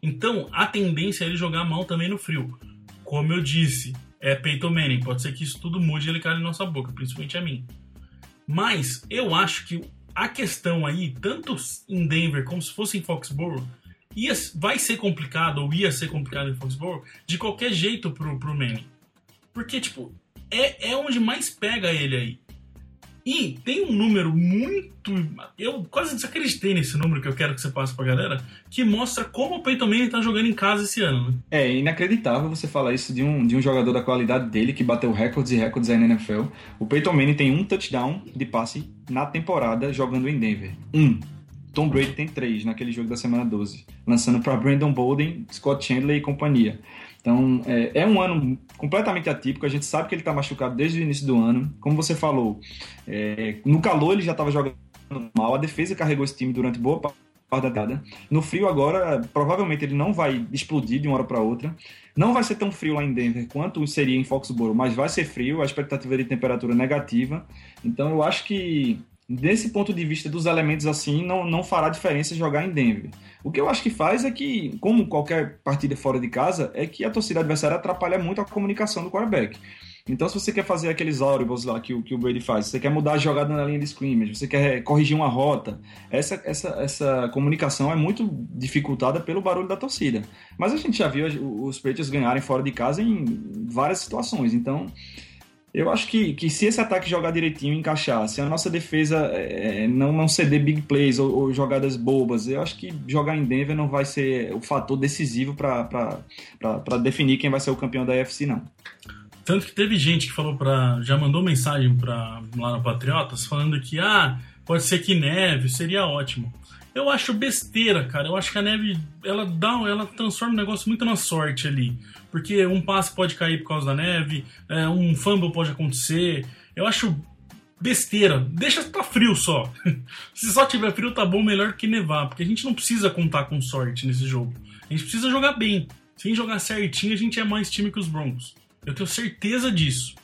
Então, a tendência é ele jogar mal também no frio. Como eu disse, é Peyton Manning. Pode ser que isso tudo mude e ele cale em nossa boca, principalmente a mim. Mas eu acho que a questão aí, tanto em Denver como se fosse em Foxborough, ia, vai ser complicado, ou ia ser complicado em Foxborough, de qualquer jeito pro, pro Manning. Porque, tipo, é, é onde mais pega ele aí. E tem um número muito. Eu quase desacreditei nesse número que eu quero que você passe pra galera, que mostra como o Peyton Manning tá jogando em casa esse ano. Né? É inacreditável você falar isso de um, de um jogador da qualidade dele, que bateu recordes e recordes aí na NFL. O Peyton Manning tem um touchdown de passe na temporada jogando em Denver. Um. Tom Brady tem três naquele jogo da semana 12, lançando para Brandon Bolden, Scott Chandler e companhia. Então, é, é, um ano completamente atípico. A gente sabe que ele está machucado desde o início do ano. Como você falou, é, no calor ele já estava jogando mal. A defesa carregou esse time durante boa parte guardada. No frio agora, provavelmente ele não vai explodir de uma hora para outra. Não vai ser tão frio lá em Denver quanto seria em Foxborough, mas vai ser frio, a expectativa de temperatura negativa. Então eu acho que desse ponto de vista dos elementos assim, não, não fará diferença jogar em Denver. O que eu acho que faz é que, como qualquer partida fora de casa, é que a torcida adversária atrapalha muito a comunicação do quarterback. Então, se você quer fazer aqueles audibles lá que, que o Brady faz, você quer mudar a jogada na linha de scrimmage, você quer corrigir uma rota, essa, essa, essa comunicação é muito dificultada pelo barulho da torcida. Mas a gente já viu os Patriots ganharem fora de casa em várias situações. Então, eu acho que, que se esse ataque jogar direitinho, encaixar, se a nossa defesa é, não, não ceder big plays ou, ou, jogadas bobas, eu acho que jogar em Denver não vai ser o fator decisivo para definir quem vai ser o campeão da UFC, não. Tanto que teve gente que falou para já mandou mensagem para lá no Patriotas falando que ah, pode ser que neve, seria ótimo. Eu acho besteira, cara. Eu acho que a neve ela dá, ela transforma o negócio muito na sorte ali, porque um passe pode cair por causa da neve, é, um fumble pode acontecer. Eu acho besteira. Deixa estar frio só. Se só tiver frio tá bom, melhor que nevar, porque a gente não precisa contar com sorte nesse jogo. A gente precisa jogar bem. Sem jogar certinho, a gente é mais time que os Broncos. Eu tenho certeza disso.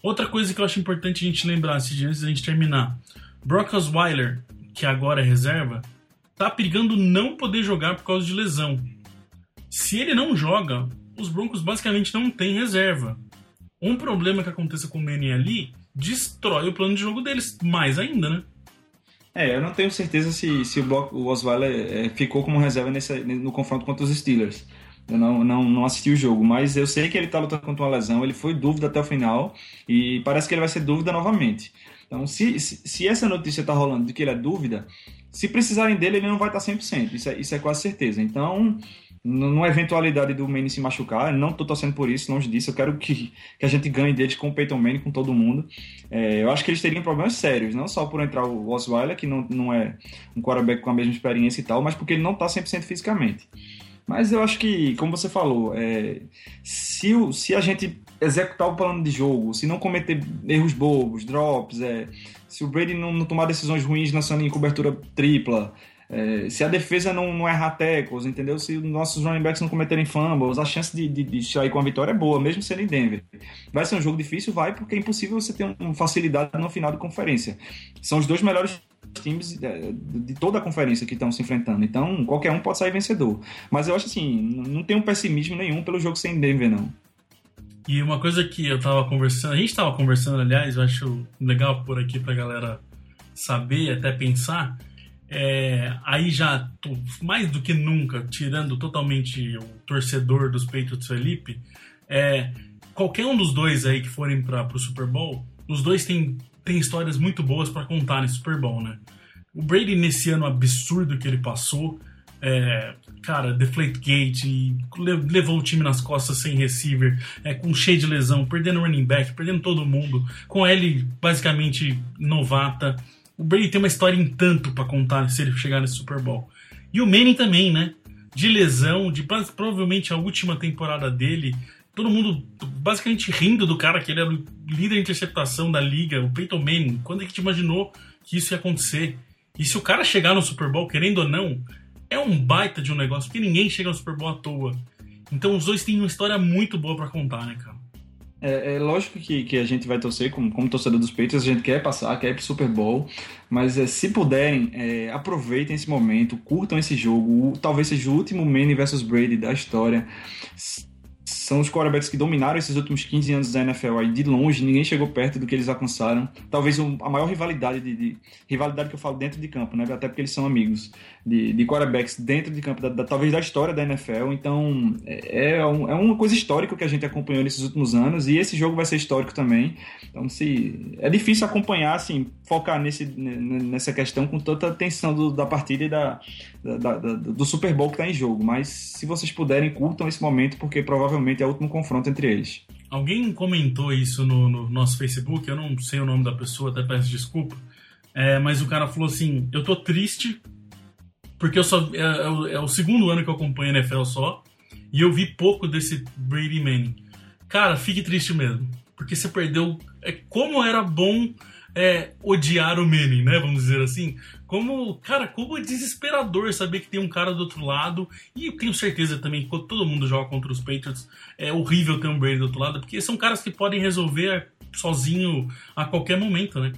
Outra coisa que eu acho importante a gente lembrar antes de a gente terminar: Brock Osweiler, que agora é reserva, tá perigando não poder jogar por causa de lesão. Se ele não joga, os Broncos basicamente não têm reserva. Um problema que aconteça com o Manning ali destrói o plano de jogo deles mais ainda, né? É, eu não tenho certeza se, se o, Brock, o Osweiler é, ficou como reserva nesse, no confronto contra os Steelers. Eu não, não, não assisti o jogo, mas eu sei que ele está lutando contra uma lesão, ele foi dúvida até o final e parece que ele vai ser dúvida novamente. Então, se, se, se essa notícia está rolando de que ele é dúvida, se precisarem dele, ele não vai tá estar 100%, isso é, isso é quase certeza. Então, numa eventualidade do Manning se machucar, não estou torcendo por isso, longe disso, eu quero que, que a gente ganhe deles com o Peyton Manning, com todo mundo. É, eu acho que eles teriam problemas sérios, não só por entrar o Osweiler, que não, não é um quarterback com a mesma experiência e tal, mas porque ele não está 100% fisicamente. Mas eu acho que, como você falou, é, se, o, se a gente executar o plano de jogo, se não cometer erros bobos, drops, é, se o Brady não, não tomar decisões ruins lançando em cobertura tripla, é, se a defesa não, não errar tackles, entendeu? Se os nossos running backs não cometerem fumbles, a chance de, de, de sair com a vitória é boa, mesmo sendo em Denver. Vai ser um jogo difícil? Vai, porque é impossível você ter uma facilidade no final de conferência. São os dois melhores times é, de toda a conferência que estão se enfrentando. Então, qualquer um pode sair vencedor. Mas eu acho assim, não tem um pessimismo nenhum pelo jogo sem Denver, não. E uma coisa que eu tava conversando, a gente tava conversando, aliás, eu acho legal por aqui pra galera saber até pensar. É, aí já, mais do que nunca, tirando totalmente o torcedor dos Patriots Felipe, é, qualquer um dos dois aí que forem para o Super Bowl, os dois têm tem histórias muito boas para contar nesse Super Bowl, né? O Brady, nesse ano absurdo que ele passou, é, cara, Deflate Gate, levou o time nas costas sem receiver, é, com cheio de lesão, perdendo running back, perdendo todo mundo, com ele basicamente novata. O Brady tem uma história em tanto para contar se ele chegar nesse Super Bowl. E o Manning também, né? De lesão, de provavelmente a última temporada dele, todo mundo basicamente rindo do cara que ele era o líder de interceptação da liga, o Peyton Manning. Quando é que te imaginou que isso ia acontecer? E se o cara chegar no Super Bowl, querendo ou não, é um baita de um negócio, porque ninguém chega no Super Bowl à toa. Então os dois têm uma história muito boa para contar, né, cara? É, é, lógico que, que a gente vai torcer, como, como torcedor dos Patriots, a gente quer passar, quer ir pro Super Bowl, mas é, se puderem, é, aproveitem esse momento, curtam esse jogo, o, talvez seja o último Manning versus Brady da história são os quarterbacks que dominaram esses últimos 15 anos da NFL aí de longe, ninguém chegou perto do que eles alcançaram. Talvez a maior rivalidade de, de rivalidade que eu falo dentro de campo, né? Até porque eles são amigos de, de quarterbacks dentro de campo, da, da, talvez da história da NFL. Então é, é, um, é, uma coisa histórica que a gente acompanhou nesses últimos anos e esse jogo vai ser histórico também. Então se é difícil acompanhar, assim, focar nesse, nessa questão com tanta atenção do, da partida e da, da, do Super Bowl que está em jogo. Mas se vocês puderem, curtam esse momento porque provavelmente é o último confronto entre eles. Alguém comentou isso no, no, nosso Facebook, eu não sei o nome da pessoa, até peço desculpa, é, mas o cara falou assim: Eu tô triste porque eu só é, é, o, é, segundo ano que eu acompanho a NFL só e eu vi pouco desse Brady Manning. Cara, fique triste mesmo, porque você perdeu. É, como era bom é, odiar o Manning, né? Vamos dizer assim. Como, cara, como é desesperador saber que tem um cara do outro lado. E tenho certeza também que todo mundo joga contra os Patriots, é horrível ter um Brady do outro lado, porque são caras que podem resolver sozinho a qualquer momento, né?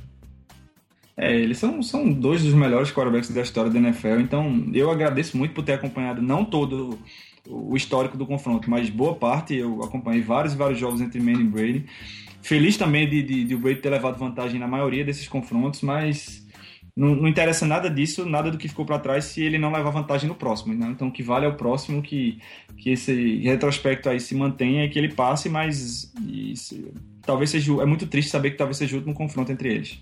É, eles são, são dois dos melhores quarterbacks da história da NFL, então eu agradeço muito por ter acompanhado não todo o histórico do confronto, mas boa parte eu acompanhei vários e vários jogos entre Manning e Brady. Feliz também de, de, de o Brady ter levado vantagem na maioria desses confrontos, mas não, não interessa nada disso, nada do que ficou para trás se ele não levar vantagem no próximo. Né? Então, o que vale é o próximo, que, que esse retrospecto aí se mantenha e que ele passe, mas isso, talvez seja. É muito triste saber que talvez seja o último confronto entre eles.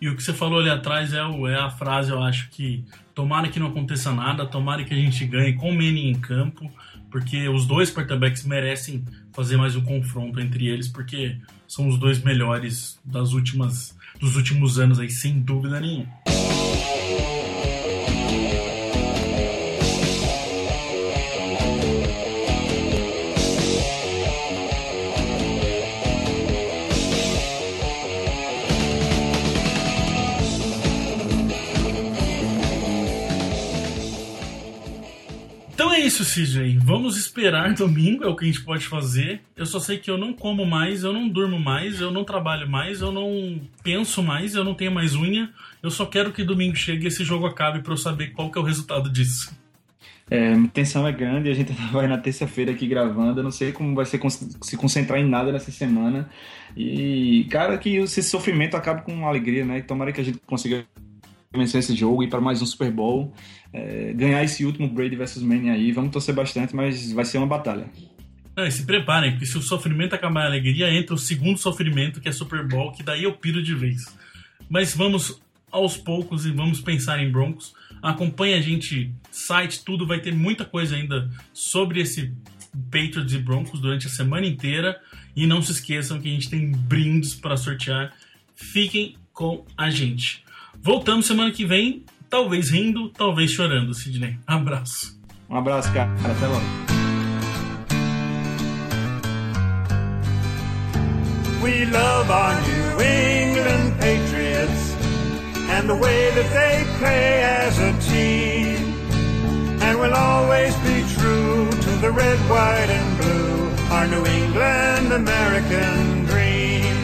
E o que você falou ali atrás é, o, é a frase, eu acho que tomara que não aconteça nada, tomara que a gente ganhe com o Manning em campo, porque os dois quarterbacks merecem fazer mais um confronto entre eles, porque são os dois melhores das últimas, dos últimos anos aí, sem dúvida nenhuma. Isso, CJ. Vamos esperar domingo, é o que a gente pode fazer. Eu só sei que eu não como mais, eu não durmo mais, eu não trabalho mais, eu não penso mais, eu não tenho mais unha. Eu só quero que domingo chegue e esse jogo acabe para eu saber qual que é o resultado disso. É, a tensão é grande, a gente vai na terça-feira aqui gravando, eu não sei como vai ser se concentrar em nada nessa semana. E, cara, que esse sofrimento acabe com alegria, né? Tomara que a gente consiga vencer esse jogo e para mais um Super Bowl, é, ganhar esse último Brady versus Manning aí. Vamos torcer bastante, mas vai ser uma batalha. Se preparem, porque se o sofrimento acabar a alegria, entra o segundo sofrimento, que é Super Bowl, que daí eu piro de vez. Mas vamos aos poucos e vamos pensar em Broncos. Acompanhe a gente, site, tudo, vai ter muita coisa ainda sobre esse Patriots e Broncos durante a semana inteira. E não se esqueçam que a gente tem brindes para sortear. Fiquem com a gente. Voltamos semana que vem, talvez rindo, talvez chorando, Sidney. Abraço. Um abraço, cara. Até logo. We love our New England Patriots and the way that they play as a team. And we'll always be true to the red, white, and blue, our New England American dream.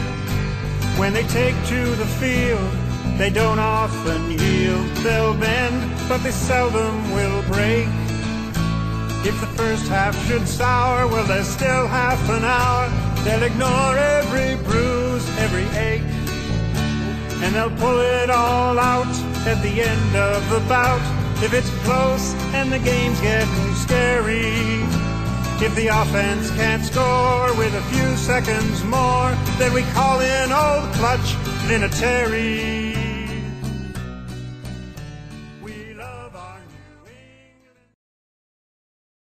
When they take to the field, they don't often yield. They'll bend, but they seldom will break. If the first half should sour, well, there's still half an hour. They'll ignore every bruise, every ache. And they'll pull it all out at the end of the bout. If it's close and the game's getting scary. If the offense can't score with a few seconds more, then we call in old clutch Vinatieri.